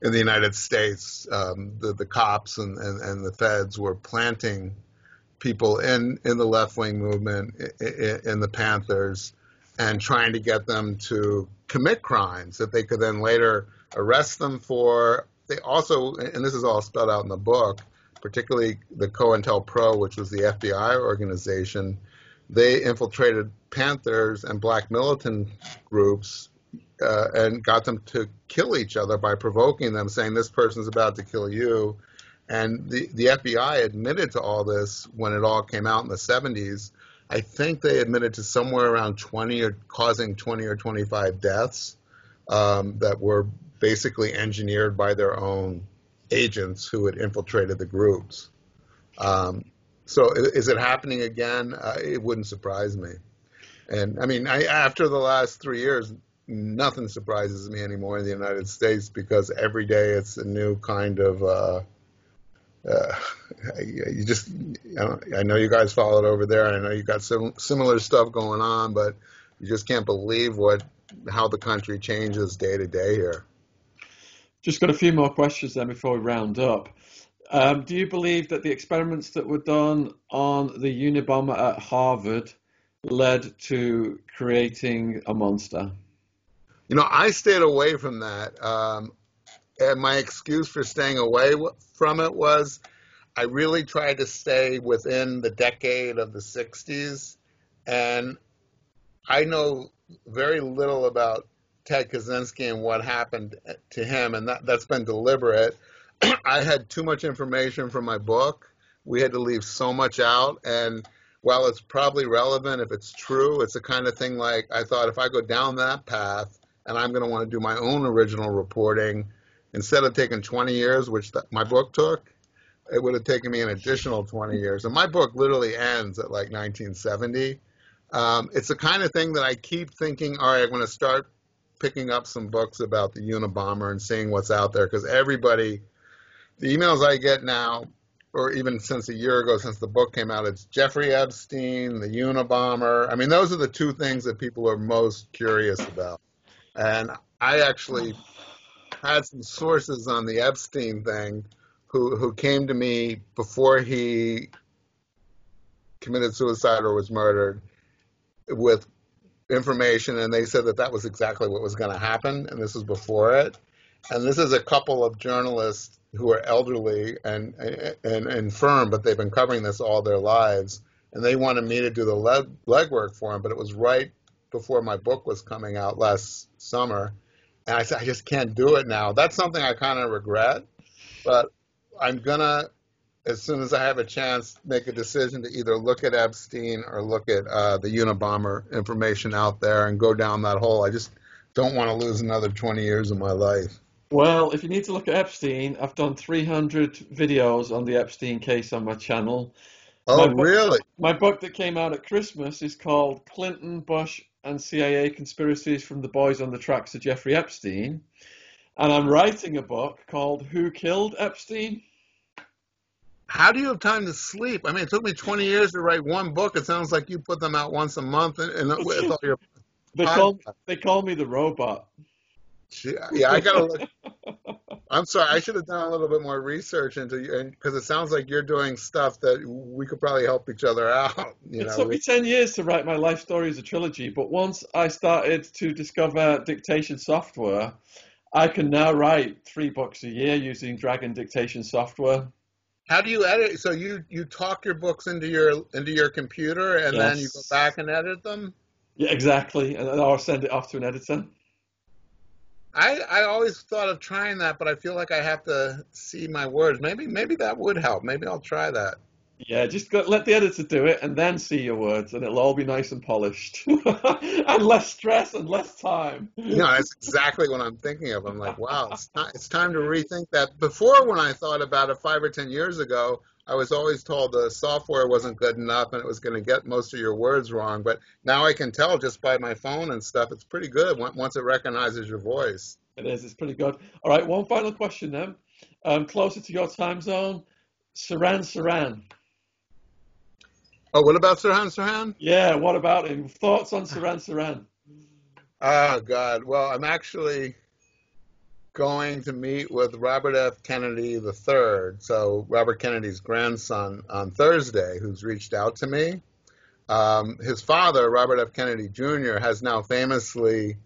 in the United States. Um, the the cops and, and, and the feds were planting people in in the left wing movement in, in the Panthers and trying to get them to commit crimes that they could then later arrest them for they also, and this is all spelled out in the book, particularly the COINTELPRO, which was the FBI organization, they infiltrated Panthers and black militant groups uh, and got them to kill each other by provoking them, saying, This person's about to kill you. And the, the FBI admitted to all this when it all came out in the 70s. I think they admitted to somewhere around 20 or causing 20 or 25 deaths um, that were basically engineered by their own agents who had infiltrated the groups. Um, so is it happening again? Uh, it wouldn't surprise me. And I mean, I, after the last three years, nothing surprises me anymore in the United States because every day it's a new kind of. Uh, uh, you just, I know you guys followed over there. I know you got some similar stuff going on, but you just can't believe what how the country changes day to day here. Just got a few more questions then before we round up. Um, do you believe that the experiments that were done on the Unabomber at Harvard led to creating a monster? You know, I stayed away from that. Um, and my excuse for staying away from it was I really tried to stay within the decade of the 60s. And I know very little about Ted Kaczynski and what happened to him, and that, that's been deliberate. I had too much information from my book. We had to leave so much out, and while it's probably relevant if it's true, it's the kind of thing like I thought if I go down that path and I'm going to want to do my own original reporting, instead of taking 20 years, which my book took, it would have taken me an additional 20 years. And my book literally ends at like 1970. Um, it's the kind of thing that I keep thinking, all right, I'm going to start picking up some books about the Unabomber and seeing what's out there because everybody, the emails I get now, or even since a year ago, since the book came out, it's Jeffrey Epstein, the Unabomber. I mean, those are the two things that people are most curious about. And I actually had some sources on the Epstein thing who, who came to me before he committed suicide or was murdered with information, and they said that that was exactly what was going to happen, and this was before it. And this is a couple of journalists who are elderly and, and and infirm, but they've been covering this all their lives, and they wanted me to do the leg legwork for them. But it was right before my book was coming out last summer, and I said I just can't do it now. That's something I kind of regret, but I'm gonna as soon as I have a chance, make a decision to either look at Epstein or look at uh, the Unabomber information out there and go down that hole. I just don't want to lose another 20 years of my life. Well, if you need to look at Epstein, I've done 300 videos on the Epstein case on my channel. Oh, my book, really? My book that came out at Christmas is called Clinton, Bush, and CIA Conspiracies from the Boys on the Tracks of Jeffrey Epstein. And I'm writing a book called Who Killed Epstein? How do you have time to sleep? I mean, it took me 20 years to write one book. It sounds like you put them out once a month, and, and with all your they call they call me the robot. Yeah, I gotta look. I'm sorry, I should have done a little bit more research into you, because it sounds like you're doing stuff that we could probably help each other out. You it know, took me 10 years to write my life story as a trilogy, but once I started to discover dictation software, I can now write three books a year using Dragon dictation software. How do you edit? So you you talk your books into your into your computer and yes. then you go back and edit them? Yeah, exactly. And then I'll send it off to an editor. I, I always thought of trying that, but I feel like I have to see my words. Maybe maybe that would help. Maybe I'll try that. Yeah, just go, let the editor do it and then see your words, and it'll all be nice and polished, and less stress and less time. Know, that's exactly what I'm thinking of. I'm like, wow, it's, not, it's time to rethink that. Before, when I thought about it five or ten years ago, I was always told the software wasn't good enough and it was going to get most of your words wrong. But now I can tell just by my phone and stuff, it's pretty good once it recognizes your voice. It is. It's pretty good. All right, one final question then. Um, closer to your time zone, Sirhan Sirhan. Oh, what about Sirhan Sirhan? Yeah, what about him? Thoughts on Sirhan Sirhan? Oh, God. Well, I'm actually going to meet with Robert F. Kennedy III, so Robert Kennedy's grandson, on Thursday, who's reached out to me. Um, his father, Robert F. Kennedy Jr., has now famously,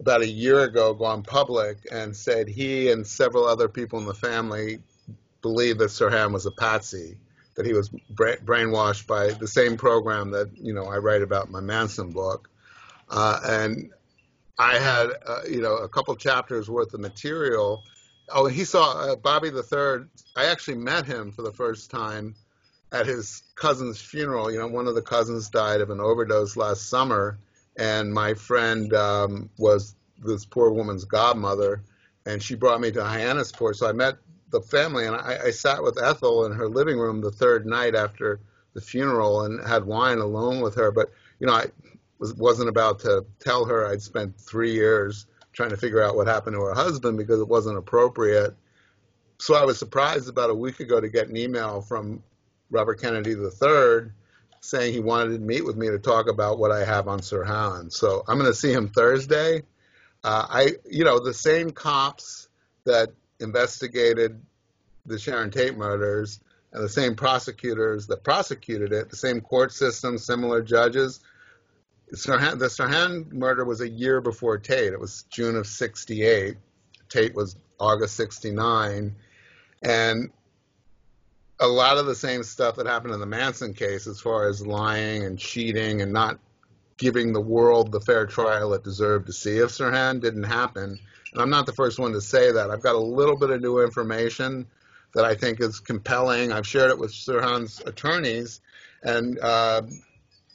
about a year ago, gone public and said he and several other people in the family believe that Sirhan was a patsy that he was bra- brainwashed by the same program that you know I write about in my Manson book, uh, and I had uh, you know a couple chapters worth of material. Oh, he saw uh, Bobby the Third. I actually met him for the first time at his cousin's funeral. You know, one of the cousins died of an overdose last summer, and my friend um, was this poor woman's godmother, and she brought me to Hyannisport. So I met the family, and I, I sat with Ethel in her living room the third night after the funeral and had wine alone with her. But you know, I was, wasn't about to tell her I'd spent three years trying to figure out what happened to her husband because it wasn't appropriate. So I was surprised about a week ago to get an email from Robert Kennedy III saying he wanted to meet with me to talk about what I have on Sirhan. So I'm going to see him Thursday. Uh, I, you know, the same cops that investigated the Sharon Tate murders and the same prosecutors that prosecuted it, the same court system, similar judges. Sirhan, the Sirhan murder was a year before Tate. It was June of 68. Tate was August 69. And a lot of the same stuff that happened in the Manson case, as far as lying and cheating and not giving the world the fair trial it deserved to see of Sirhan, didn't happen. I'm not the first one to say that. I've got a little bit of new information that I think is compelling. I've shared it with Sirhan's attorneys, and uh,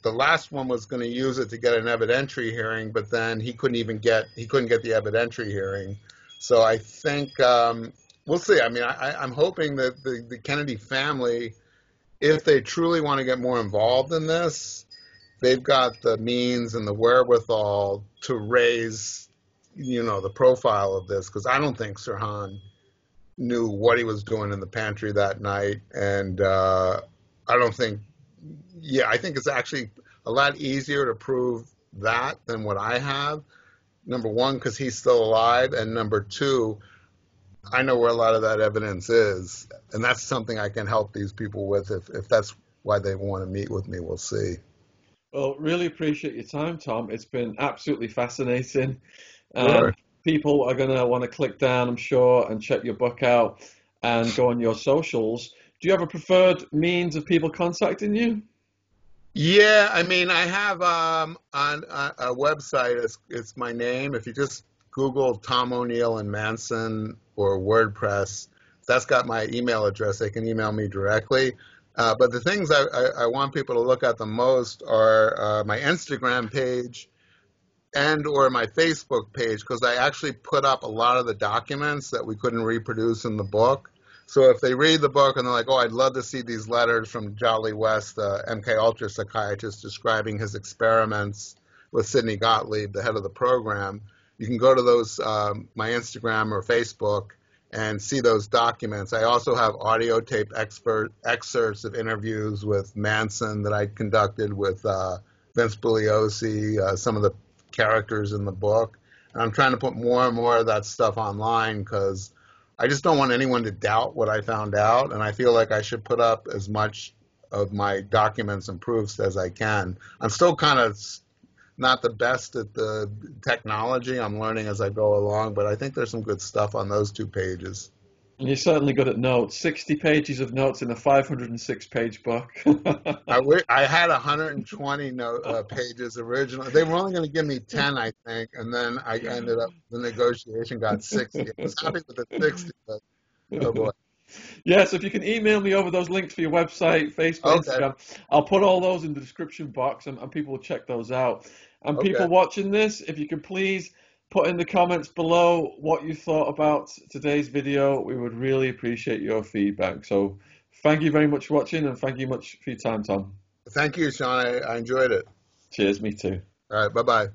the last one was going to use it to get an evidentiary hearing, but then he couldn't even get he couldn't get the evidentiary hearing. So I think um, we'll see. I mean, I, I'm hoping that the, the Kennedy family, if they truly want to get more involved in this, they've got the means and the wherewithal to raise you know, the profile of this because I don't think Sirhan knew what he was doing in the pantry that night, and uh, I don't think. Yeah, I think it's actually a lot easier to prove that than what I have. Number one, because he's still alive, and number two, I know where a lot of that evidence is, and that's something I can help these people with if, if that's why they want to meet with me. We'll see. Well, really appreciate your time, Tom. It's been absolutely fascinating. Um, people are going to want to click down, I'm sure, and check your book out and go on your socials. Do you have a preferred means of people contacting you? Yeah, I mean, I have um, on a, a website. It's, it's my name. If you just Google Tom O'Neill and Manson or WordPress, that's got my email address. They can email me directly. Uh, but the things I, I, I, want people to look at the most are uh, my Instagram page and or my Facebook page because I actually put up a lot of the documents that we couldn't reproduce in the book. So if they read the book and they're like, "Oh, I'd love to see these letters from Jolly West, the MK Ultra psychiatrist, describing his experiments with Sidney Gottlieb, the head of the program," you can go to those um, my Instagram or Facebook and see those documents. I also have audio tape expert excerpts of interviews with Manson that I conducted with uh, Vince Bugliosi, uh, some of the characters in the book. And I'm trying to put more and more of that stuff online because I just don't want anyone to doubt what I found out. And I feel like I should put up as much of my documents and proofs as I can. I'm still kind of not the best at the technology. I'm learning as I go along, but I think there's some good stuff on those two pages. You're certainly good at notes. 60 pages of notes in a 506 page book. I, I had 120 note, uh, pages originally. They were only going to give me 10, I think, and then I ended up, the negotiation got 60. I was happy with the 60, but oh boy. Yeah, so if you can email me over those links for your website, Facebook, okay. Instagram, I'll put all those in the description box and, and people will check those out. And okay. people watching this, if you could please put in the comments below what you thought about today's video. We would really appreciate your feedback. So thank you very much for watching and thank you much for your time, Tom. Thank you, Sean. I, I enjoyed it. Cheers, me too. All right, bye-bye.